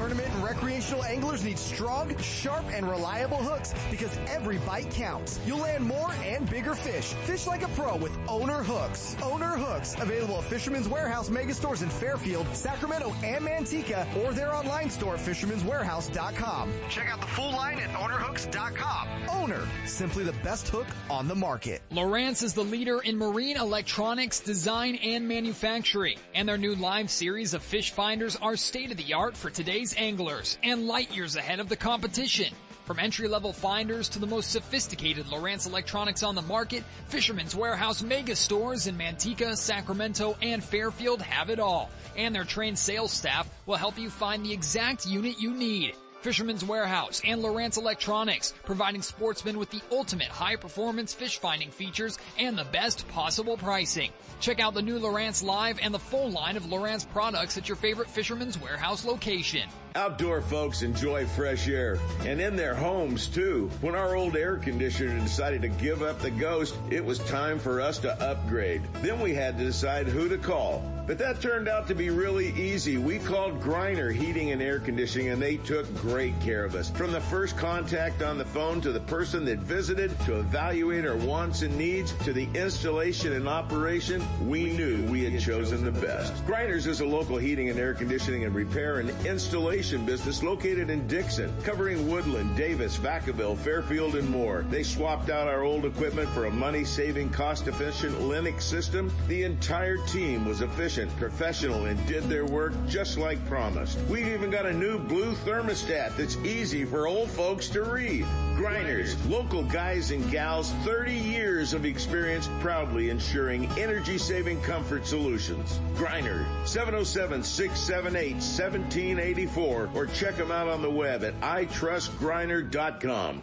Tournament and recreational anglers need strong, sharp, and reliable hooks because every bite counts. You'll land more and bigger fish. Fish like a pro with Owner Hooks. Owner Hooks, available at Fisherman's Warehouse mega stores in Fairfield, Sacramento, and Manteca, or their online store at fisherman'swarehouse.com. Check out the full line at ownerhooks.com. Owner, simply the best hook on the market. Lowrance is the leader in marine electronics design and manufacturing, and their new live series of fish finders are state of the art for today's anglers and light years ahead of the competition. From entry-level finders to the most sophisticated Lowrance electronics on the market, Fisherman's Warehouse mega stores in Manteca, Sacramento, and Fairfield have it all. And their trained sales staff will help you find the exact unit you need. Fisherman's Warehouse and Lowrance Electronics, providing sportsmen with the ultimate high performance fish finding features and the best possible pricing. Check out the new Lowrance Live and the full line of Lowrance products at your favorite Fisherman's Warehouse location. Outdoor folks enjoy fresh air and in their homes too. When our old air conditioner decided to give up the ghost, it was time for us to upgrade. Then we had to decide who to call. But that turned out to be really easy. We called Griner Heating and Air Conditioning and they took great care of us. From the first contact on the phone to the person that visited to evaluate our wants and needs to the installation and operation, we knew we had chosen the best. Griners is a local heating and air conditioning and repair and installation business located in Dixon, covering Woodland, Davis, Vacaville, Fairfield, and more. They swapped out our old equipment for a money-saving, cost-efficient Lennox system. The entire team was efficient, professional, and did their work just like promised. We've even got a new blue thermostat that's easy for old folks to read. Griners, local guys and gals, 30 years of experience proudly ensuring energy-saving comfort solutions. Griner, 707-678-1784 or check them out on the web at itrustgriner.com.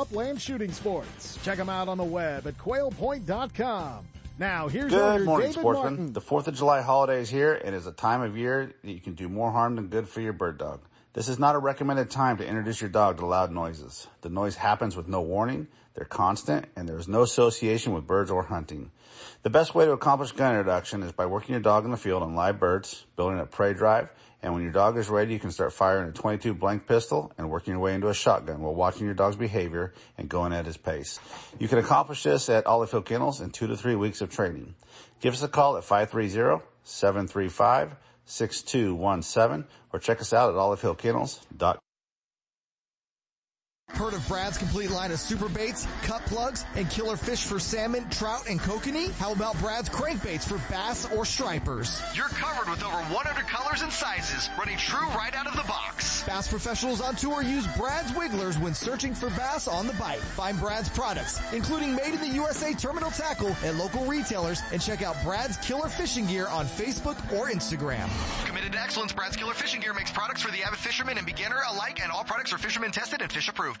upland shooting sports. Check them out on the web at quailpoint.com. Now, here's Good morning, David sportsmen. Martin. The 4th of July holiday is here and is a time of year that you can do more harm than good for your bird dog. This is not a recommended time to introduce your dog to loud noises. The noise happens with no warning, they're constant, and there is no association with birds or hunting. The best way to accomplish gun introduction is by working your dog in the field on live birds, building a prey drive, and when your dog is ready, you can start firing a 22 blank pistol and working your way into a shotgun while watching your dog's behavior and going at his pace. You can accomplish this at Olive Hill Kennels in two to three weeks of training. Give us a call at 530-735-6217 or check us out at olivehillkennels.com. Heard of Brad's complete line of super baits, cut plugs, and killer fish for salmon, trout, and kokanee? How about Brad's crankbaits for bass or stripers? You're covered with over 100 colors and sizes, running true right out of the box. Bass professionals on tour use Brad's Wigglers when searching for bass on the bite. Find Brad's products, including made in the USA terminal tackle at local retailers, and check out Brad's Killer Fishing Gear on Facebook or Instagram. Committed to excellence, Brad's Killer Fishing Gear makes products for the avid fisherman and beginner alike, and all products are fisherman tested and fish approved.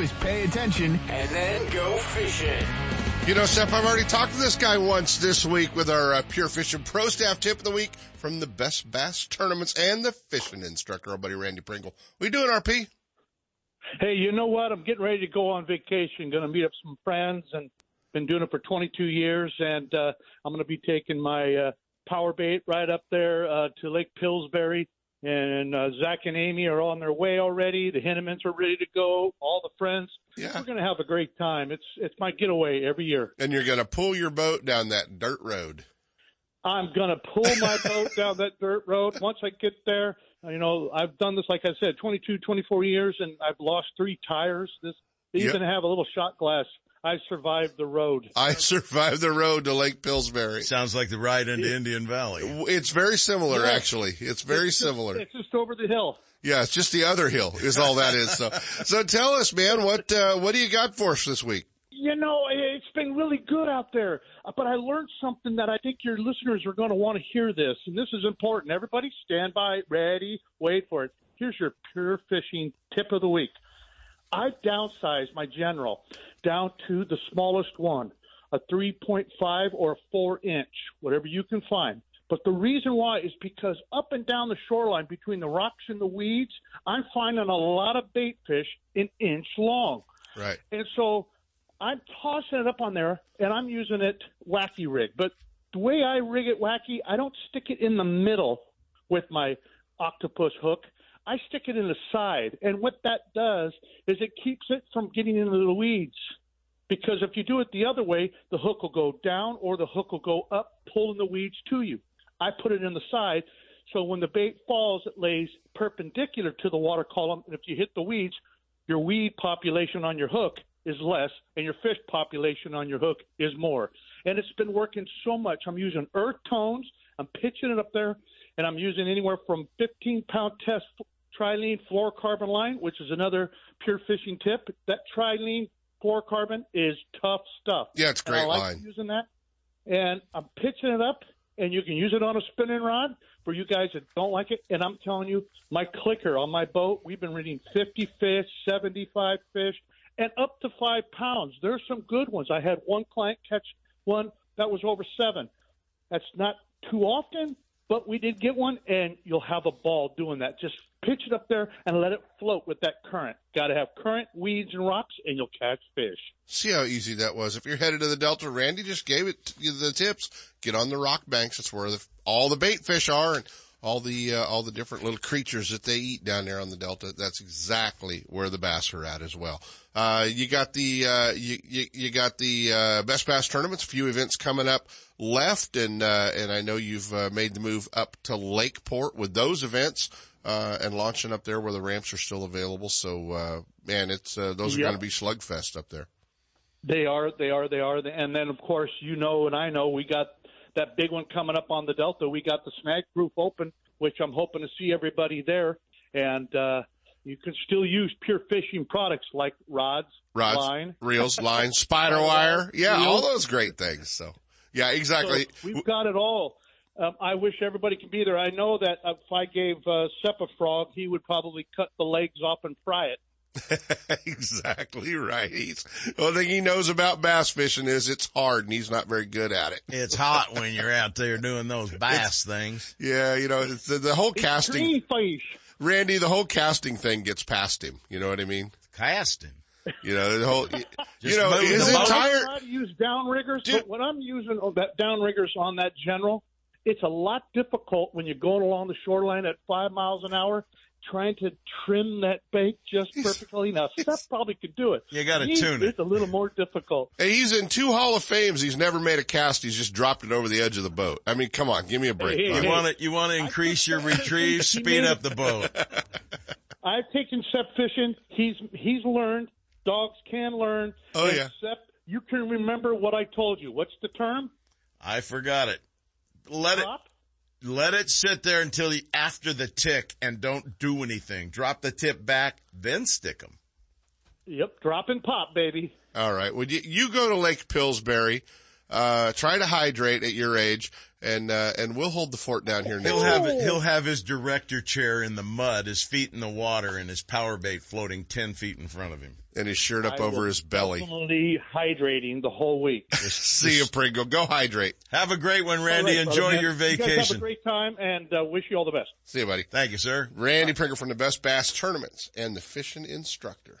is pay attention and then go fishing. You know, Sep, I've already talked to this guy once this week with our uh, Pure Fishing Pro Staff Tip of the Week from the Best Bass Tournaments and the fishing instructor, our buddy Randy Pringle. What you doing, RP? Hey, you know what? I'm getting ready to go on vacation. Going to meet up some friends and been doing it for 22 years. And uh, I'm going to be taking my uh, power bait right up there uh, to Lake Pillsbury. And uh, Zach and Amy are on their way already. The Hennemans are ready to go. All the friends. Yeah. We're going to have a great time. It's it's my getaway every year. And you're going to pull your boat down that dirt road. I'm going to pull my boat down that dirt road. Once I get there, you know, I've done this, like I said, 22, 24 years, and I've lost three tires. This they Yep. to have a little shot glass. I survived the road. I survived the road to Lake Pillsbury. Sounds like the ride into Indian Valley. It's very similar, Yeah. actually. It's very It's just- similar. It's just over the hill. Yeah, it's just the other hill is all that is. So, so tell us, man, what, uh, what do you got for us this week? You know, it's been really good out there, Uh, but I learned something that I think your listeners are going to want to hear this, and this is important. Everybody stand by, ready, wait for it. Here's your pure fishing tip of the week. I downsized my general down to the smallest one, a 3.5 or a 4 inch, whatever you can find. But the reason why is because up and down the shoreline between the rocks and the weeds, I'm finding a lot of bait fish an inch long. Right. And so I'm tossing it up on there, and I'm using it wacky rig. But the way I rig it wacky, I don't stick it in the middle with my octopus hook. I stick it in the side, and what that does is it keeps it from getting into the weeds. Because if you do it the other way, the hook will go down or the hook will go up, pulling the weeds to you. I put it in the side, so when the bait falls, it lays perpendicular to the water column, and if you hit the weeds, your weed population on your hook is less, and your fish population on your hook is more. And it's been working so much. I'm using earth tones. I'm pitching it up there, and I'm using anywhere from 15 pound test trilene fluorocarbon line, which is another pure fishing tip. That trilene fluorocarbon is tough stuff. Yeah, it's And I great like line. using that, and I'm pitching it up, and you can use it on a spinning rod for you guys that don't like it. And I'm telling you, my clicker on my boat, we've been reading 50 fish, 75 fish, and up to five pounds. There's some good ones. I had one client catch one that was over seven. That's not too often, but we did get one, and you'll have a ball doing that. Just pitch it up there and let it float with that current. Got to have current, weeds, and rocks, and you'll catch fish. See how easy that was. If you're headed to the Delta, Randy just gave it you the tips. Get on the rock banks. That's where the, all the bait fish are and all the, uh, all the different little creatures that they eat down there on the Delta. That's exactly where the bass are at as well. Uh, you got the, uh, you, you, you got the, uh, best bass tournaments, a few events coming up left. And, uh, and I know you've, uh, made the move up to Lakeport with those events. Uh, and launching up there where the ramps are still available. So, uh, man, it's, uh, those are Yep. going to be slugfest up there. They are, they are, they are. And then, of course, you know, and I know we got that big one coming up on the Delta. We got the Snag Proof Open, which I'm hoping to see everybody there. And uh, you can still use pure fishing products like rods, rods, line, reels, lines, SpiderWire. Yeah, all those great things. So, yeah, exactly. So we've got it all. Um, I wish everybody could be there. I know that if I gave uh, Sep a frog, he would probably cut the legs off and fry it. exactly right. He's, the only thing he knows about bass fishing is it's hard and he's not very good at it. It's hot when you're out there doing those bass things. Yeah, you know, the, the whole casting. Fish. Randy, the whole casting thing gets past him. You know what I mean? Casting. You know, the whole, you know, his the boat. entire, I try to use downriggers, but when I'm using oh, that downriggers on that general, it's a lot difficult when you're going along the shoreline at five miles an hour, trying to trim that bait just perfectly. Now, Sep probably could do it. You gotta tune it. It's a little more difficult. Hey, he's in two Hall of Fames. He's never made a cast. He's just dropped it over the edge of the boat. I mean, come on, give me a break. Hey, bud. You want to you want to increase your retrieve, speed up the boat. I've taken Sep fishing. He's he's learned dogs can learn. Oh, yeah. Except you can remember what I told you. What's the term? I forgot it. Let Drop? it, let it sit there until the, after the tick and don't do anything. Drop the tip back, then stick them. Yep, drop and pop, baby. All right. Would you, you go to Lake Pillsbury, uh, try to hydrate at your age and, uh, and we'll hold the fort down here next He'll week. have he'll have his director chair in the mud, his feet in the water, and his power bait floating ten feet in front of him. And his shirt up I over his belly. Definitely hydrating the whole week. See you, Pringle. Go hydrate. Have a great one, Randy. Right, Enjoy brother, man. your You guys have a vacation. great time and uh, wish you all the best. See you, buddy. Thank you, sir. Randy Pringle from the Best Bass Tournaments and the fishing instructor.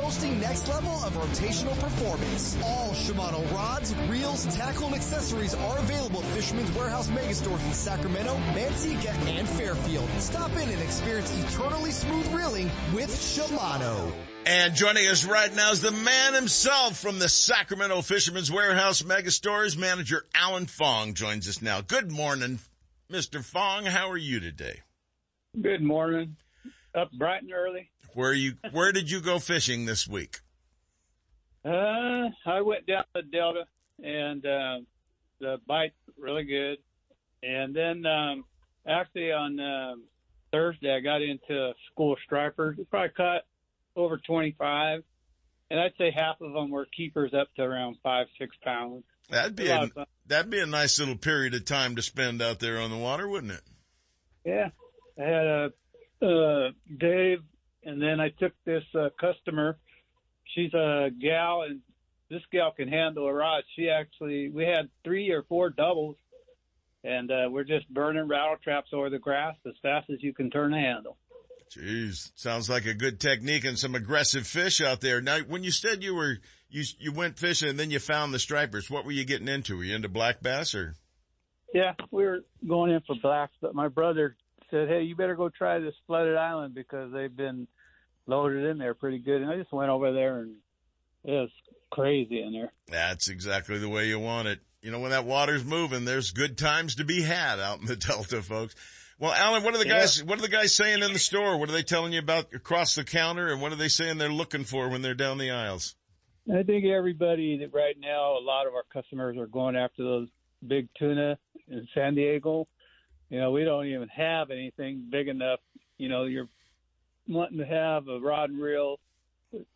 boasting next level of rotational performance. All Shimano rods, reels, tackle, and accessories are available at Fisherman's Warehouse Megastores in Sacramento, Manteca, and Fairfield. Stop in and experience eternally smooth reeling with Shimano. And joining us right now is the man himself from the Sacramento Fisherman's Warehouse Megastores. Manager Alan Fong joins us now. Good morning, Mr. Fong. How are you today? Good morning. Up bright and early. Where you? Where did you go fishing this week? Uh, I went down the Delta and uh, the bite really good. And then um, actually on um Thursday I got into school stripers. We probably caught over 25, and I'd say half of them were keepers up to around five, six pounds. That'd be A a, that'd be a nice little period of time to spend out there on the water, wouldn't it? Yeah, I had a uh, Dave, and then I took this uh, customer. She's a gal, and this gal can handle a rod. She actually, we had three or four doubles, and uh, we're just burning rattle traps over the grass as fast as you can turn the handle. Jeez, sounds like a good technique and some aggressive fish out there. Now, when you said you were you you went fishing and then you found the stripers, what were you getting into? Were you into black bass or? Yeah, we were going in for blacks, but my brother said, "Hey, you better go try this flooded island because they've been loaded in there pretty good." And I just went over there, and it was crazy in there. That's exactly the way you want it. You know, when that water's moving, there's good times to be had out in the Delta, folks. Well, Alan, what are the Yeah. guys, what are the guys saying in the store? What are they telling you about across the counter and what are they saying they're looking for when they're down the aisles? I think everybody that right now, a lot of our customers are going after those big tuna in San Diego. You know, we don't even have anything big enough. You know, you're wanting to have a rod and reel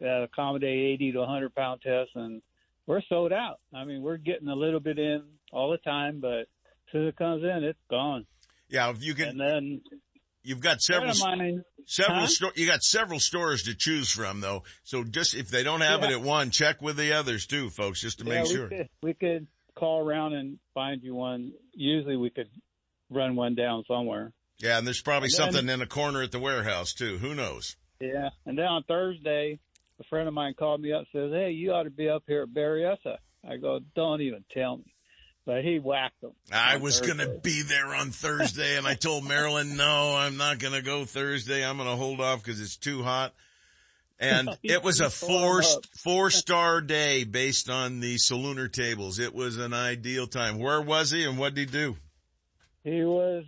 that accommodate 80 to 100 pound tests, and we're sold out. I mean, we're getting a little bit in all the time, but as soon as it comes in, it's gone. Yeah, if you can, And then you've got several, mine- several, Huh? sto- you got several stores to choose from though. So just, if they don't have it at one, check with the others too, folks, just to yeah, make we sure. Could, we could call around and find you one. Usually, we could run one down somewhere. Yeah, and there's probably And then- something in a corner at the warehouse too. Who knows? Yeah. And then on Thursday, a friend of mine called me up and says, Hey, you ought to be up here at Berryessa. I go, Don't even tell me. But he whacked them. I was going to be there on Thursday and I told Marilyn, no, I'm not going to go Thursday. I'm going to hold off because it's too hot. And it was a four, four star day based on the Solunar tables. It was an ideal time. Where was he and what did he do? He was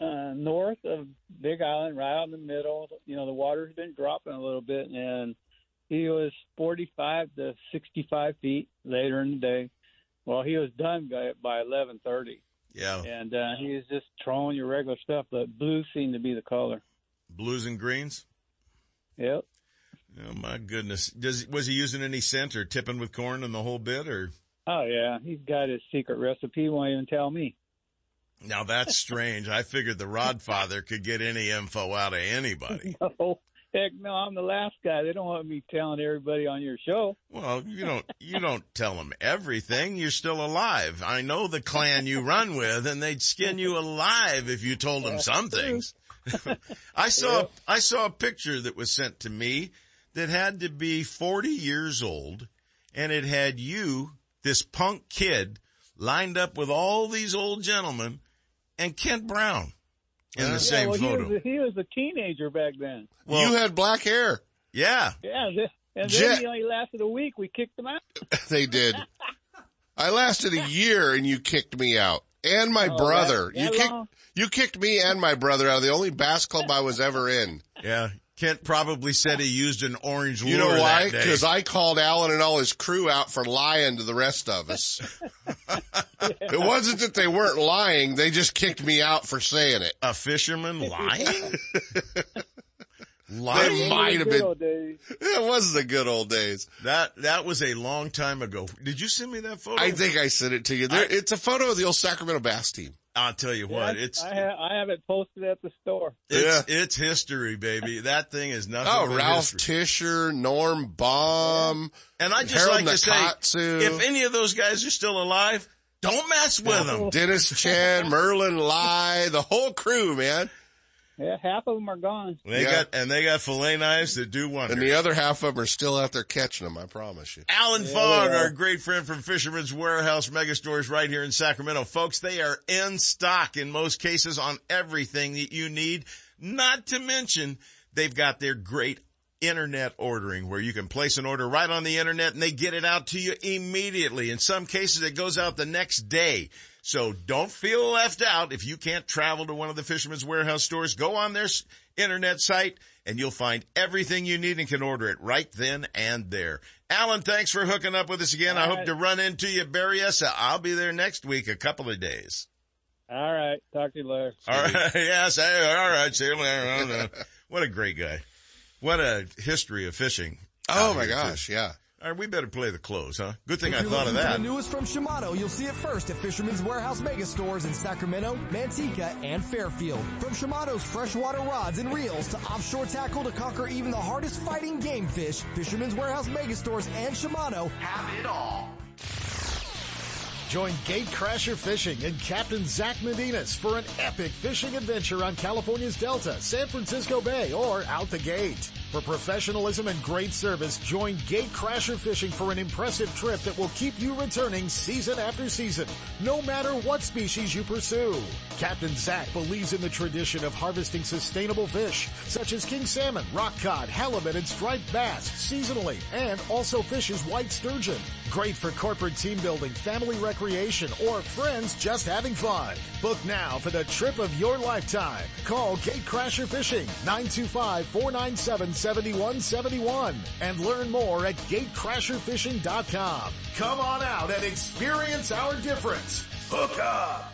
uh, north of Big Island, right out in the middle. You know, the water's been dropping a little bit, and he was 45 to 65 feet later in the day. Well, he was done by, by 11:30, Yeah. and uh, he was just throwing your regular stuff. But blue seemed to be the color. Blues and greens. Yep. Oh my goodness. Does, was he using any scent or tipping with corn and the whole bit or? Oh yeah, he's got his secret recipe. He won't even tell me. Now that's strange. I figured the Rodfather could get any info out of anybody. No, heck no, I'm the last guy. They don't want me telling everybody on your show. Well, you don't, you don't tell them everything. You're still alive. I know the clan you run with and they'd skin you alive if you told them some things. I saw, I saw a picture that was sent to me that had to be 40 years old and it had you, this punk kid, lined up with all these old gentlemen and Kent Brown in the yeah, same well, photo. He was, a, he was a teenager back then. Well- you had black hair. Yeah. Yeah, th- and Jet- then he only lasted a week. We kicked him out. they did. I lasted a year and you kicked me out. And my Oh, brother. that- you that kicked you kicked me and my brother out of the only bass club I was ever in. Yeah. Kent probably said he used an orange lure. You know why? Because I called Alan and all his crew out for lying to the rest of us. It wasn't that they weren't lying, they just kicked me out for saying it. A fisherman lying? They lying? might have been. days. It was the good old days. That, that was a long time ago. Did you send me that photo? I think I sent it to you. There, it's a photo of the old Sacramento Bass team. I'll tell you what, Yeah, it's, I, ha- I have it posted at the store. it's, it's history, baby. That thing is nothing Oh, but Ralph history. Tisher, Norm Baum. And I just Harold like to say, if any of those guys are still alive, don't mess with them. Dennis Chan, Merlin Lai, the whole crew, man. Yeah, half of them are gone. They Yeah. got, and they got fillet knives that do wonders. And the other half of them are still out there catching them, I promise you. Alan Yeah, Fong, our great friend from Fisherman's Warehouse Megastores right here in Sacramento. Folks, they are in stock in most cases on everything that you need. Not to mention, they've got their great internet ordering where you can place an order right on the internet and they get it out to you immediately. In some cases, it goes out the next day. So don't feel left out if you can't travel to one of the Fisherman's Warehouse stores. Go on their internet site and you'll find everything you need and can order it right then and there. Alan, thanks for hooking up with us again. I All hope right. to run into you, Berryessa. I'll be there next week, a couple of days. All right. Talk to you later. All right. Yes. All right. See you later. what a great guy. What a history of fishing. Oh my here, too. gosh, yeah. All right. We better play the close, huh? Good thing If I thought of that. The newest from Shimano, you'll see it first at Fisherman's Warehouse Mega Stores in Sacramento, Manteca, and Fairfield. From Shimano's freshwater rods and reels to offshore tackle to conquer even the hardest fighting game fish, Fisherman's Warehouse Mega Stores and Shimano have it all. Join Gatecrasher Fishing and Captain Zach Medinas for an epic fishing adventure on California's Delta, San Francisco Bay, or out the gate. For professionalism and great service, join Gatecrasher Fishing for an impressive trip that will keep you returning season after season, no matter what species you pursue. Captain Zach believes in the tradition of harvesting sustainable fish, such as king salmon, rock cod, halibut, and striped bass, seasonally, and also fishes white sturgeon. Great for corporate team building, family recreation, or friends just having fun. Book now for the trip of your lifetime. Call Gatecrasher Fishing, 925-497-7171, and learn more at gatecrasherfishing.com. Come on out and experience our difference. Hook up!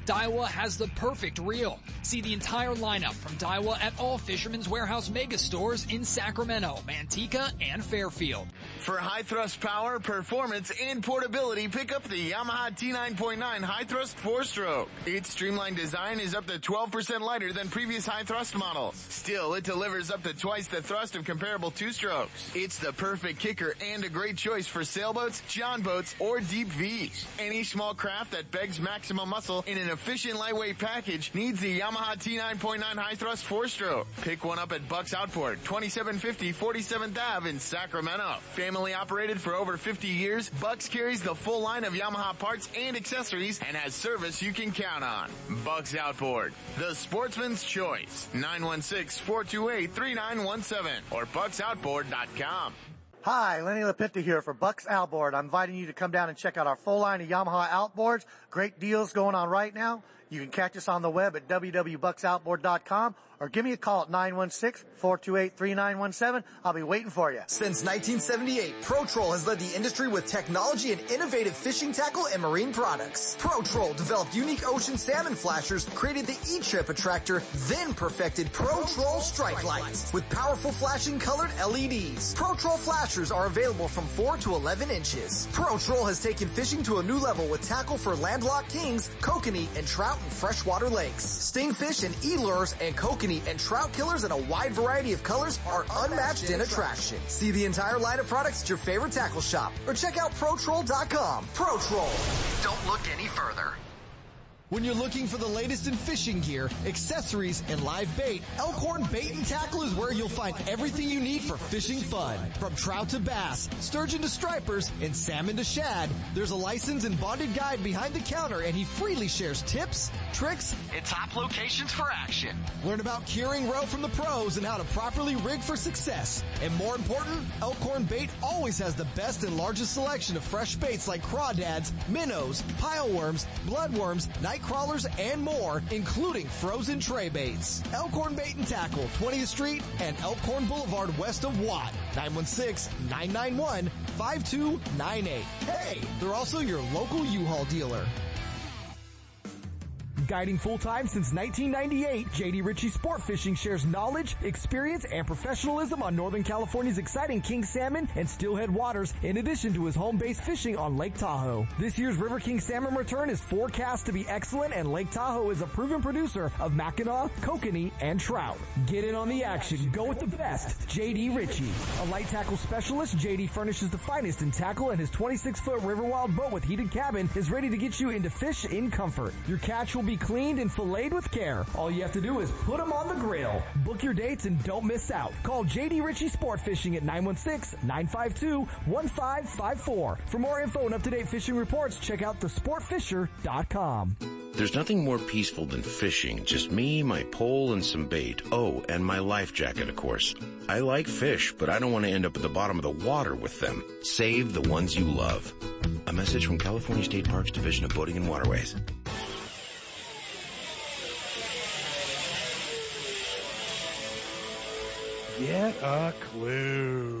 Daiwa has the perfect reel. See the entire lineup from Daiwa at all Fisherman's Warehouse mega stores in Sacramento, Manteca, and Fairfield. For high thrust power, performance, and portability, pick up the Yamaha T9.9 High Thrust 4-Stroke. Its streamlined design is up to 12% lighter than previous high thrust models. Still, it delivers up to twice the thrust of comparable two-strokes. It's the perfect kicker and a great choice for sailboats, john boats, or deep V's. Any small craft that begs maximum muscle in an efficient lightweight package needs the Yamaha T9.9 High Thrust 4-Stroke. Pick one up at Bucks Outboard, 2750 47th Ave in Sacramento. Family operated for over 50 years, Bucks carries the full line of Yamaha parts and accessories and has service you can count on. Bucks Outboard, the sportsman's choice. 916-428-3917 or bucksoutboard.com. Hi, Lenny LaPinta here for Bucks Outboard. I'm inviting you to come down and check out our full line of Yamaha outboards. Great deals going on right now. You can catch us on the web at www.bucksoutboard.com or give me a call at 916-428-3917. I'll be waiting for you. Since 1978, ProTroll has led the industry with technology and innovative fishing tackle and marine products. ProTroll developed unique ocean salmon flashers, created the E-Trip attractor, then perfected ProTroll strike lights with powerful flashing colored LEDs. ProTroll flashers are available from 4 to 11 inches. ProTroll has taken fishing to a new level with tackle for landlocked kings, kokanee, and trout in freshwater lakes. Stingfish and e-lures and kokanee and trout killers in a wide variety of colors are unmatched in attraction. See the entire line of products at your favorite tackle shop or check out ProTroll.com. ProTroll. Don't look any further. When you're looking for the latest in fishing gear, accessories, and live bait, Elkhorn Bait and Tackle is where you'll find everything you need for fishing fun. From trout to bass, sturgeon to stripers, and salmon to shad, there's a licensed and bonded guide behind the counter and he freely shares tips, tricks, and top locations for action. Learn about curing roe from the pros and how to properly rig for success. And more important, Elkhorn Bait always has the best and largest selection of fresh baits like crawdads, minnows, pileworms, bloodworms, night crawlers, and more, including frozen tray baits. Elkhorn Bait and Tackle, 20th Street and Elkhorn Boulevard west of Watt. 916-991-5298. Hey, they're also your local U-Haul dealer. Guiding full-time since 1998, JD Ritchie Sport Fishing shares knowledge, experience, and professionalism on Northern California's exciting king salmon and steelhead waters, in addition to his home-based fishing on Lake Tahoe. This year's River King salmon return is forecast to be excellent, and Lake Tahoe is a proven producer of Mackinaw, kokanee, and trout. Get in on the action. Go with the best. JD Ritchie. A light tackle specialist, JD furnishes the finest in tackle, and his 26-foot River Wild boat with heated cabin is ready to get you into fish in comfort. Your catch will be cleaned and filleted with care. All you have to do is put them on the grill. Book your dates and don't miss out. Call JD Ritchie Sport Fishing at 916-952-1554. For more info and up-to-date fishing reports, check out thesportfisher.com. There's nothing more peaceful than fishing. Just me, my pole, and some bait. Oh, and my life jacket, of course. I like fish, but I don't want to end up at the bottom of the water with them. Save the ones you love. A message from California State Parks Division of Boating and Waterways. Get a clue.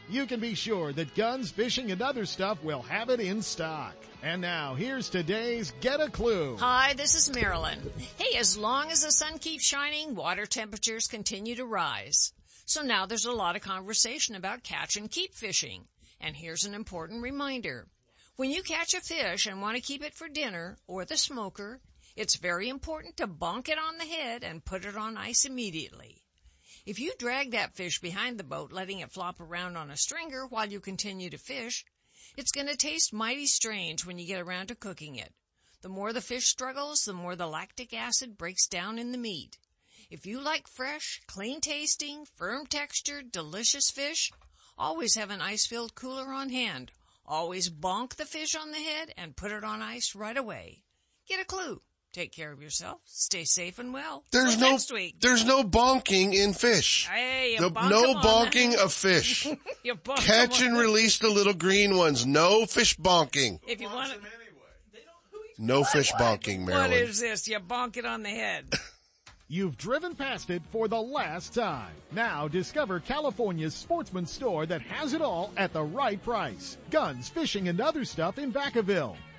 you can be sure that Guns, Fishing, and Other Stuff will have it in stock. And now, here's today's Get a Clue. Hi, this is Marilyn. Hey, as long as the sun keeps shining, water temperatures continue to rise. So now there's a lot of conversation about catch and keep fishing. And here's an important reminder. When you catch a fish and want to keep it for dinner or the smoker, it's very important to bonk it on the head and put it on ice immediately. If you drag that fish behind the boat, letting it flop around on a stringer while you continue to fish, it's going to taste mighty strange when you get around to cooking it. The more the fish struggles, the more the lactic acid breaks down in the meat. If you like fresh, clean tasting, firm textured, delicious fish, always have an ice-filled cooler on hand. Always bonk the fish on the head and put it on ice right away. Get a clue. Take care of yourself. Stay safe and well. There's Till no next week. there's no bonking in fish. Hey, you no bonk no 'em on bonking the- of fish. You bonk 'em Catch on and the- release the little green ones. No fish bonking. If you want to, No fish bonking, what Marilyn. is this? You bonk it on the head. You've driven past it for the last time. Now discover California's sportsman store that has it all at the right price. Guns, fishing, and other stuff in Vacaville.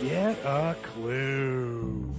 get a clue.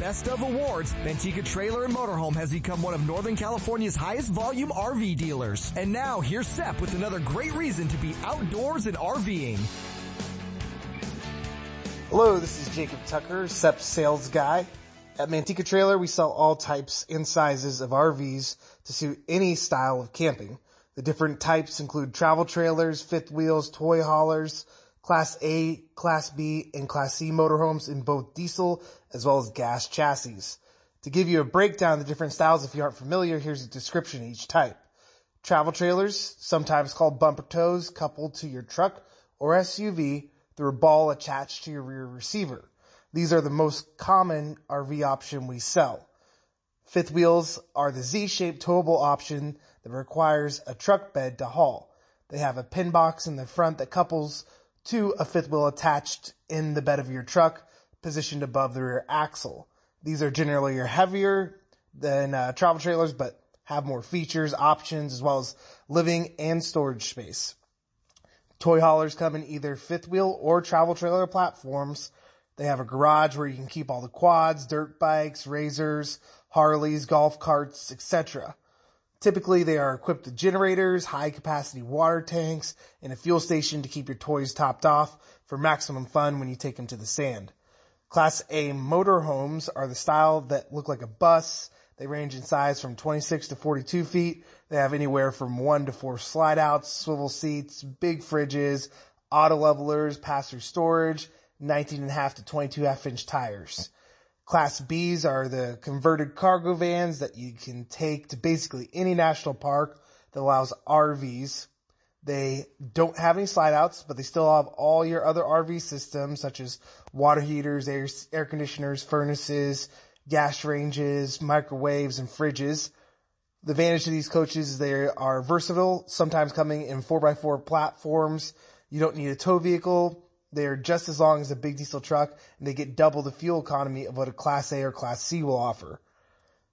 Best of awards, Manteca Trailer and Motorhome has become one of Northern California's highest volume RV dealers. And now here's Sep with another great reason to be outdoors and RVing. Hello, this is Jacob Tucker, SEP sales guy. At Manteca Trailer, we sell all types and sizes of RVs to suit any style of camping. The different types include travel trailers, fifth wheels, toy haulers, Class A, Class B, and Class C motorhomes in both diesel as well as gas chassis. To give you a breakdown of the different styles if you aren't familiar, here's a description of each type. Travel trailers, sometimes called bumper tows, coupled to your truck or SUV through a ball attached to your rear receiver. These are the most common RV option we sell. Fifth wheels are the Z-shaped towable option that requires a truck bed to haul. They have a pin box in the front that couples to a fifth wheel attached in the bed of your truck, positioned above the rear axle. These are generally heavier than uh, travel trailers, but have more features, options, as well as living and storage space. Toy haulers come in either fifth wheel or travel trailer platforms. They have a garage where you can keep all the quads, dirt bikes, razors, Harleys, golf carts, etc. Typically, they are equipped with generators, high capacity water tanks, and a fuel station to keep your toys topped off for maximum fun when you take them to the sand. Class A motorhomes are the style that look like a bus. They range in size from 26 to 42 feet. They have anywhere from one to four slide outs, swivel seats, big fridges, auto levelers, pass-through storage, 19 and a half to 22 half inch tires. Class Bs are the converted cargo vans that you can take to basically any national park that allows RVs. They don't have any slide outs, but they still have all your other RV systems such as water heaters, air, air conditioners, furnaces, gas ranges, microwaves, and fridges. The advantage of these coaches is they are versatile, sometimes coming in 4x4 platforms. You don't need a tow vehicle. They are just as long as a big diesel truck and they get double the fuel economy of what a Class A or Class C will offer.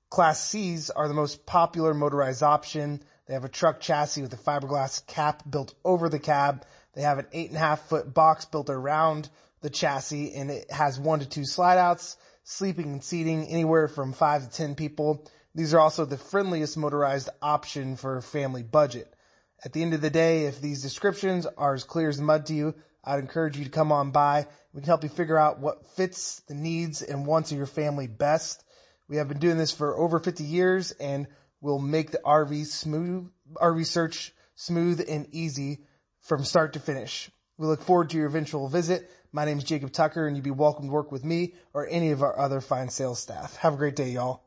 Class Cs are the most popular motorized option. They have a truck chassis with a fiberglass cap built over the cab. They have an eight and a half foot box built around the chassis and it has one to two slide outs, sleeping and seating anywhere from five to 10 people. These are also the friendliest motorized option for family budget. At the end of the day, if these descriptions are as clear as mud to you, I'd encourage you to come on by. We can help you figure out what fits the needs and wants of your family best. We have been doing this for over 50 years and we'll make the RV smooth, RV search smooth and easy from start to finish. We look forward to your eventual visit. My name is Jacob Tucker and you'd be welcome to work with me or any of our other fine sales staff. Have a great day, y'all.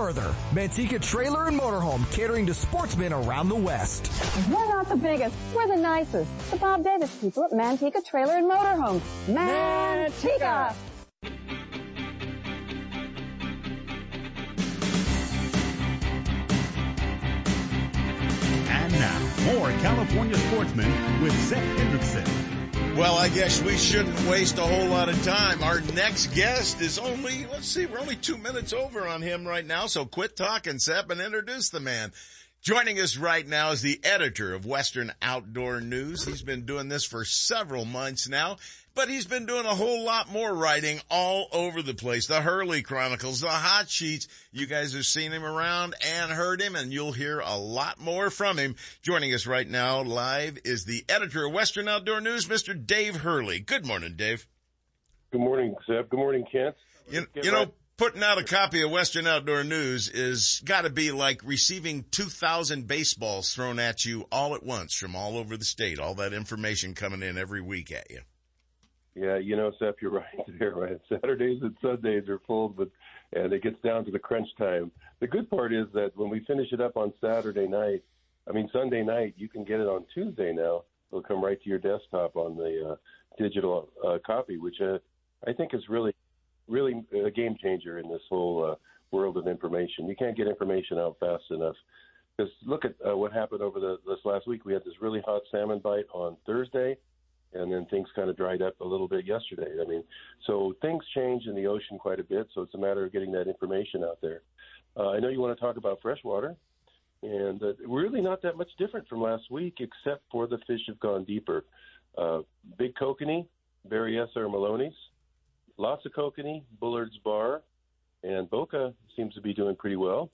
Manteca Trailer and Motorhome catering to sportsmen around the West. We're not the biggest, we're the nicest. The Bob Davis people at Manteca Trailer and Motorhome. Manteca! And now, more California sportsmen with Sep Hendrickson. Well, I guess we shouldn't waste a whole lot of time. Our next guest is only, let's see, we're only two minutes over on him right now, so quit talking, Sep, and introduce the man. Joining us right now is the editor of Western Outdoor News. He's been doing this for several months now, but he's been doing a whole lot more writing all over the place. The Hurley Chronicles, the Hot Sheets. You guys have seen him around and heard him and you'll hear a lot more from him. Joining us right now live is the editor of Western Outdoor News, Mr. Dave Hurley. Good morning, Dave. Good morning, Sep. Good morning, Kent. You, you know, putting out a copy of Western Outdoor News is got to be like receiving 2,000 baseballs thrown at you all at once from all over the state. All that information coming in every week at you. Yeah, you know, Sep, you're right there. Right, Saturdays and Sundays are full, but and it gets down to the crunch time. The good part is that when we finish it up on Saturday night, I mean Sunday night, you can get it on Tuesday now. It'll come right to your desktop on the uh, digital uh, copy, which uh, I think is really, really a game changer in this whole uh, world of information. You can't get information out fast enough. Because look at uh, what happened over the, this last week. We had this really hot salmon bite on Thursday, and then things kind of dried up a little bit yesterday. I mean, so things change in the ocean quite a bit. So it's a matter of getting that information out there. Uh, I know you want to talk about freshwater, and uh, really not that much different from last week, except for the fish have gone deeper. Uh, big kokanee, Berryessa or Melones, lots of kokanee, Bullard's Bar, and Boca seems to be doing pretty well.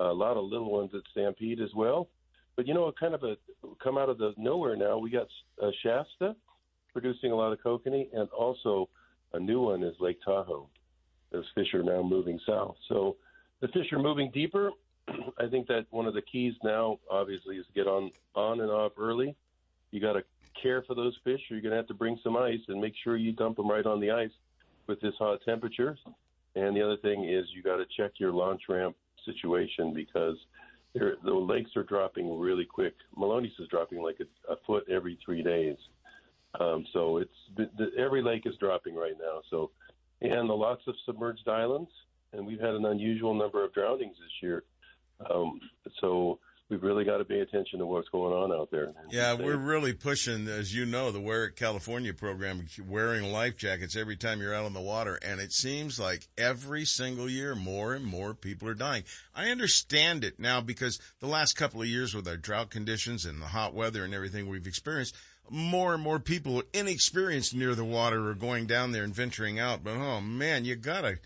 a lot of little ones at Stampede as well. But you know, kind of a come out of the nowhere now. We got uh, Shasta producing a lot of kokanee, and also a new one is Lake Tahoe. Those fish are now moving south, so the fish are moving deeper. I think that one of the keys now, obviously, is to get on on and off early. You got to care for those fish, or you're going to have to bring some ice and make sure you dump them right on the ice with this hot temperature. And the other thing is you got to check your launch ramp situation because the lakes are dropping really quick. Melones is dropping like a, a foot every three days. Um, so it's the, the, every lake is dropping right now. So and the lots of submerged islands, and we've had an unusual number of drownings this year. Um, so we've really got to pay attention to what's going on out there. Yeah, we're really pushing, as you know, the Wear It California program, wearing life jackets every time you're out on the water. And it seems like every single year, more and more people are dying. I understand it now because the last couple of years with our drought conditions and the hot weather and everything we've experienced, more and more people inexperienced near the water are going down there and venturing out. But oh man, you gotta,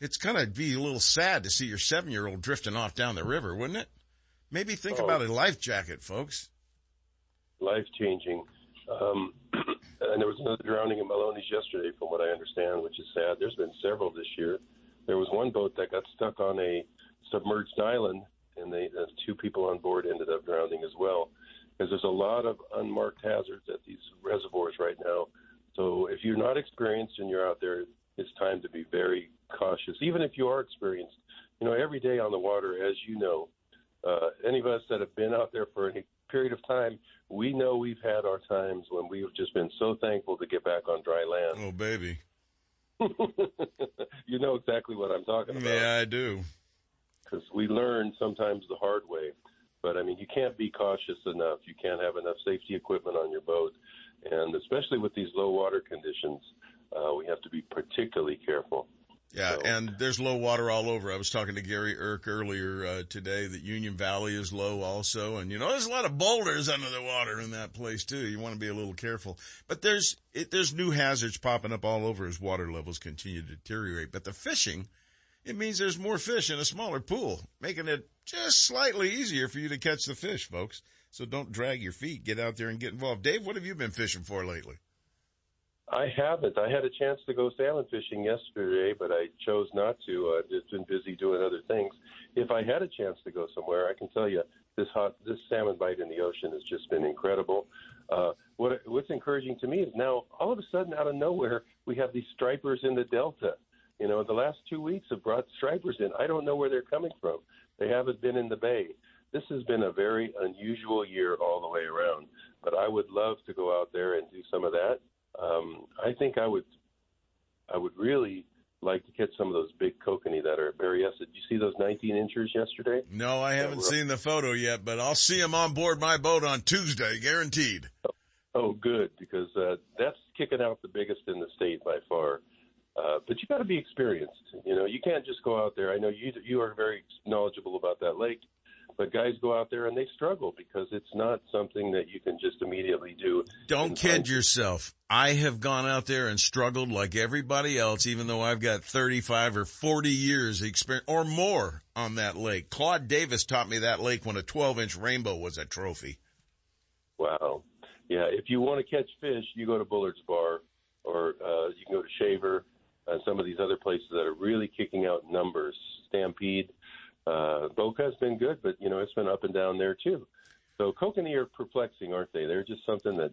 it's gonna be a little sad to see your seven year old drifting off down the river, wouldn't it? Maybe think oh, about a life jacket, folks. Life changing. Um, and there was another drowning in Melones yesterday, from what I understand, which is sad. There's been several this year. There was one boat that got stuck on a submerged island, and they uh, two people on board ended up drowning as well. Because there's a lot of unmarked hazards at these reservoirs right now. So if you're not experienced and you're out there, it's time to be very cautious. Even if you are experienced, you know, every day on the water, as you know, uh, any of us that have been out there for any period of time, we know we've had our times when we've just been so thankful to get back on dry land. Oh, baby. you know exactly what I'm talking about. Yeah, I do. Because we learn sometimes the hard way. But I mean, you can't be cautious enough. You can't have enough safety equipment on your boat. And especially with these low water conditions, uh, we have to be particularly careful. Yeah, so. and there's low water all over. I was talking to Gary Irk earlier uh, today that Union Valley is low also, and you know there's a lot of boulders under the water in that place too. You want to be a little careful, but there's it, there's new hazards popping up all over as water levels continue to deteriorate. But the fishing, it means there's more fish in a smaller pool, making it just slightly easier for you to catch the fish, folks. So don't drag your feet. Get out there and get involved. Dave, what have you been fishing for lately? I haven't. I had a chance to go salmon fishing yesterday, but I chose not to. I've just been busy doing other things. If I had a chance to go somewhere, I can tell you this hot this salmon bite in the ocean has just been incredible. Uh, what what's encouraging to me is now all of a sudden out of nowhere we have these stripers in the delta. You know, the last two weeks have brought stripers in. I don't know where they're coming from. They haven't been in the bay. This has been a very unusual year all the way around. But I would love to go out there and do some of that um, I think I would, I would really like to catch some of those big kokanee that are Berryessa. Did you see those 19 inches yesterday? No, I haven't seen the photo yet, but I'll see them on board my boat on Tuesday, guaranteed. Oh, oh good, because uh, that's kicking out the biggest in the state by far. Uh, but you got to be experienced. You know, you can't just go out there. I know you you are very knowledgeable about that lake. But guys go out there and they struggle because it's not something that you can just immediately do. Don't kid yourself. I have gone out there and struggled like everybody else, even though I've got 35 or 40 years experience or more on that lake. Claude Davis taught me that lake when a 12 inch rainbow was a trophy. Wow. Yeah. If you want to catch fish, you go to Bullard's Bar or uh, you can go to Shaver and some of these other places that are really kicking out numbers. Stampede, uh, Boca's been good, but you know it's been up and down there too. So kokanee are perplexing, aren't they? They're just something that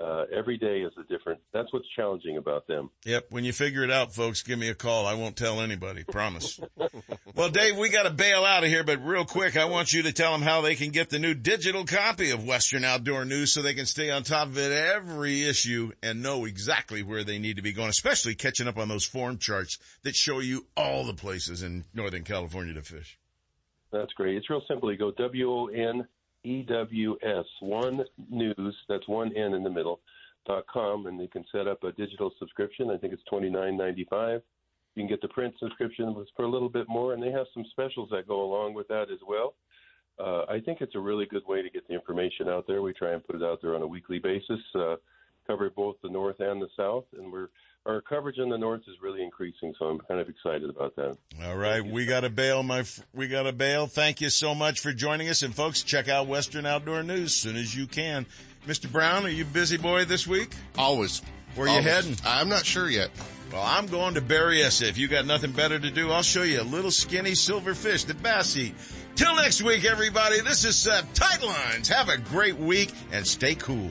uh, every day is a different. That's what's challenging about them. Yep. When you figure it out, folks, give me a call. I won't tell anybody. Promise. well, Dave, we got to bail out of here, but real quick, I want you to tell them how they can get the new digital copy of Western Outdoor News so they can stay on top of it every issue and know exactly where they need to be going, especially catching up on those form charts that show you all the places in Northern California to fish. That's great. It's real simple. You go W O N E W S, one news, that's one N in the middle, dot com, and they can set up a digital subscription. I think it's twenty nine ninety five. You can get the print subscription for a little bit more, and they have some specials that go along with that as well. Uh, I think it's a really good way to get the information out there. We try and put it out there on a weekly basis, uh, cover both the north and the south, and we're our coverage in the north is really increasing, so I'm kind of excited about that. All right, we got to bail, my we got to bail. Thank you so much for joining us, and folks, check out Western Outdoor News as soon as you can. Mr. Brown, are you busy boy this week? Always. Where Always. you heading? I'm not sure yet. Well, I'm going to Berryessa. If you got nothing better to do, I'll show you a little skinny silver fish that bass eat. Till next week, everybody. This is uh, Sep. Tight lines. Have a great week and stay cool.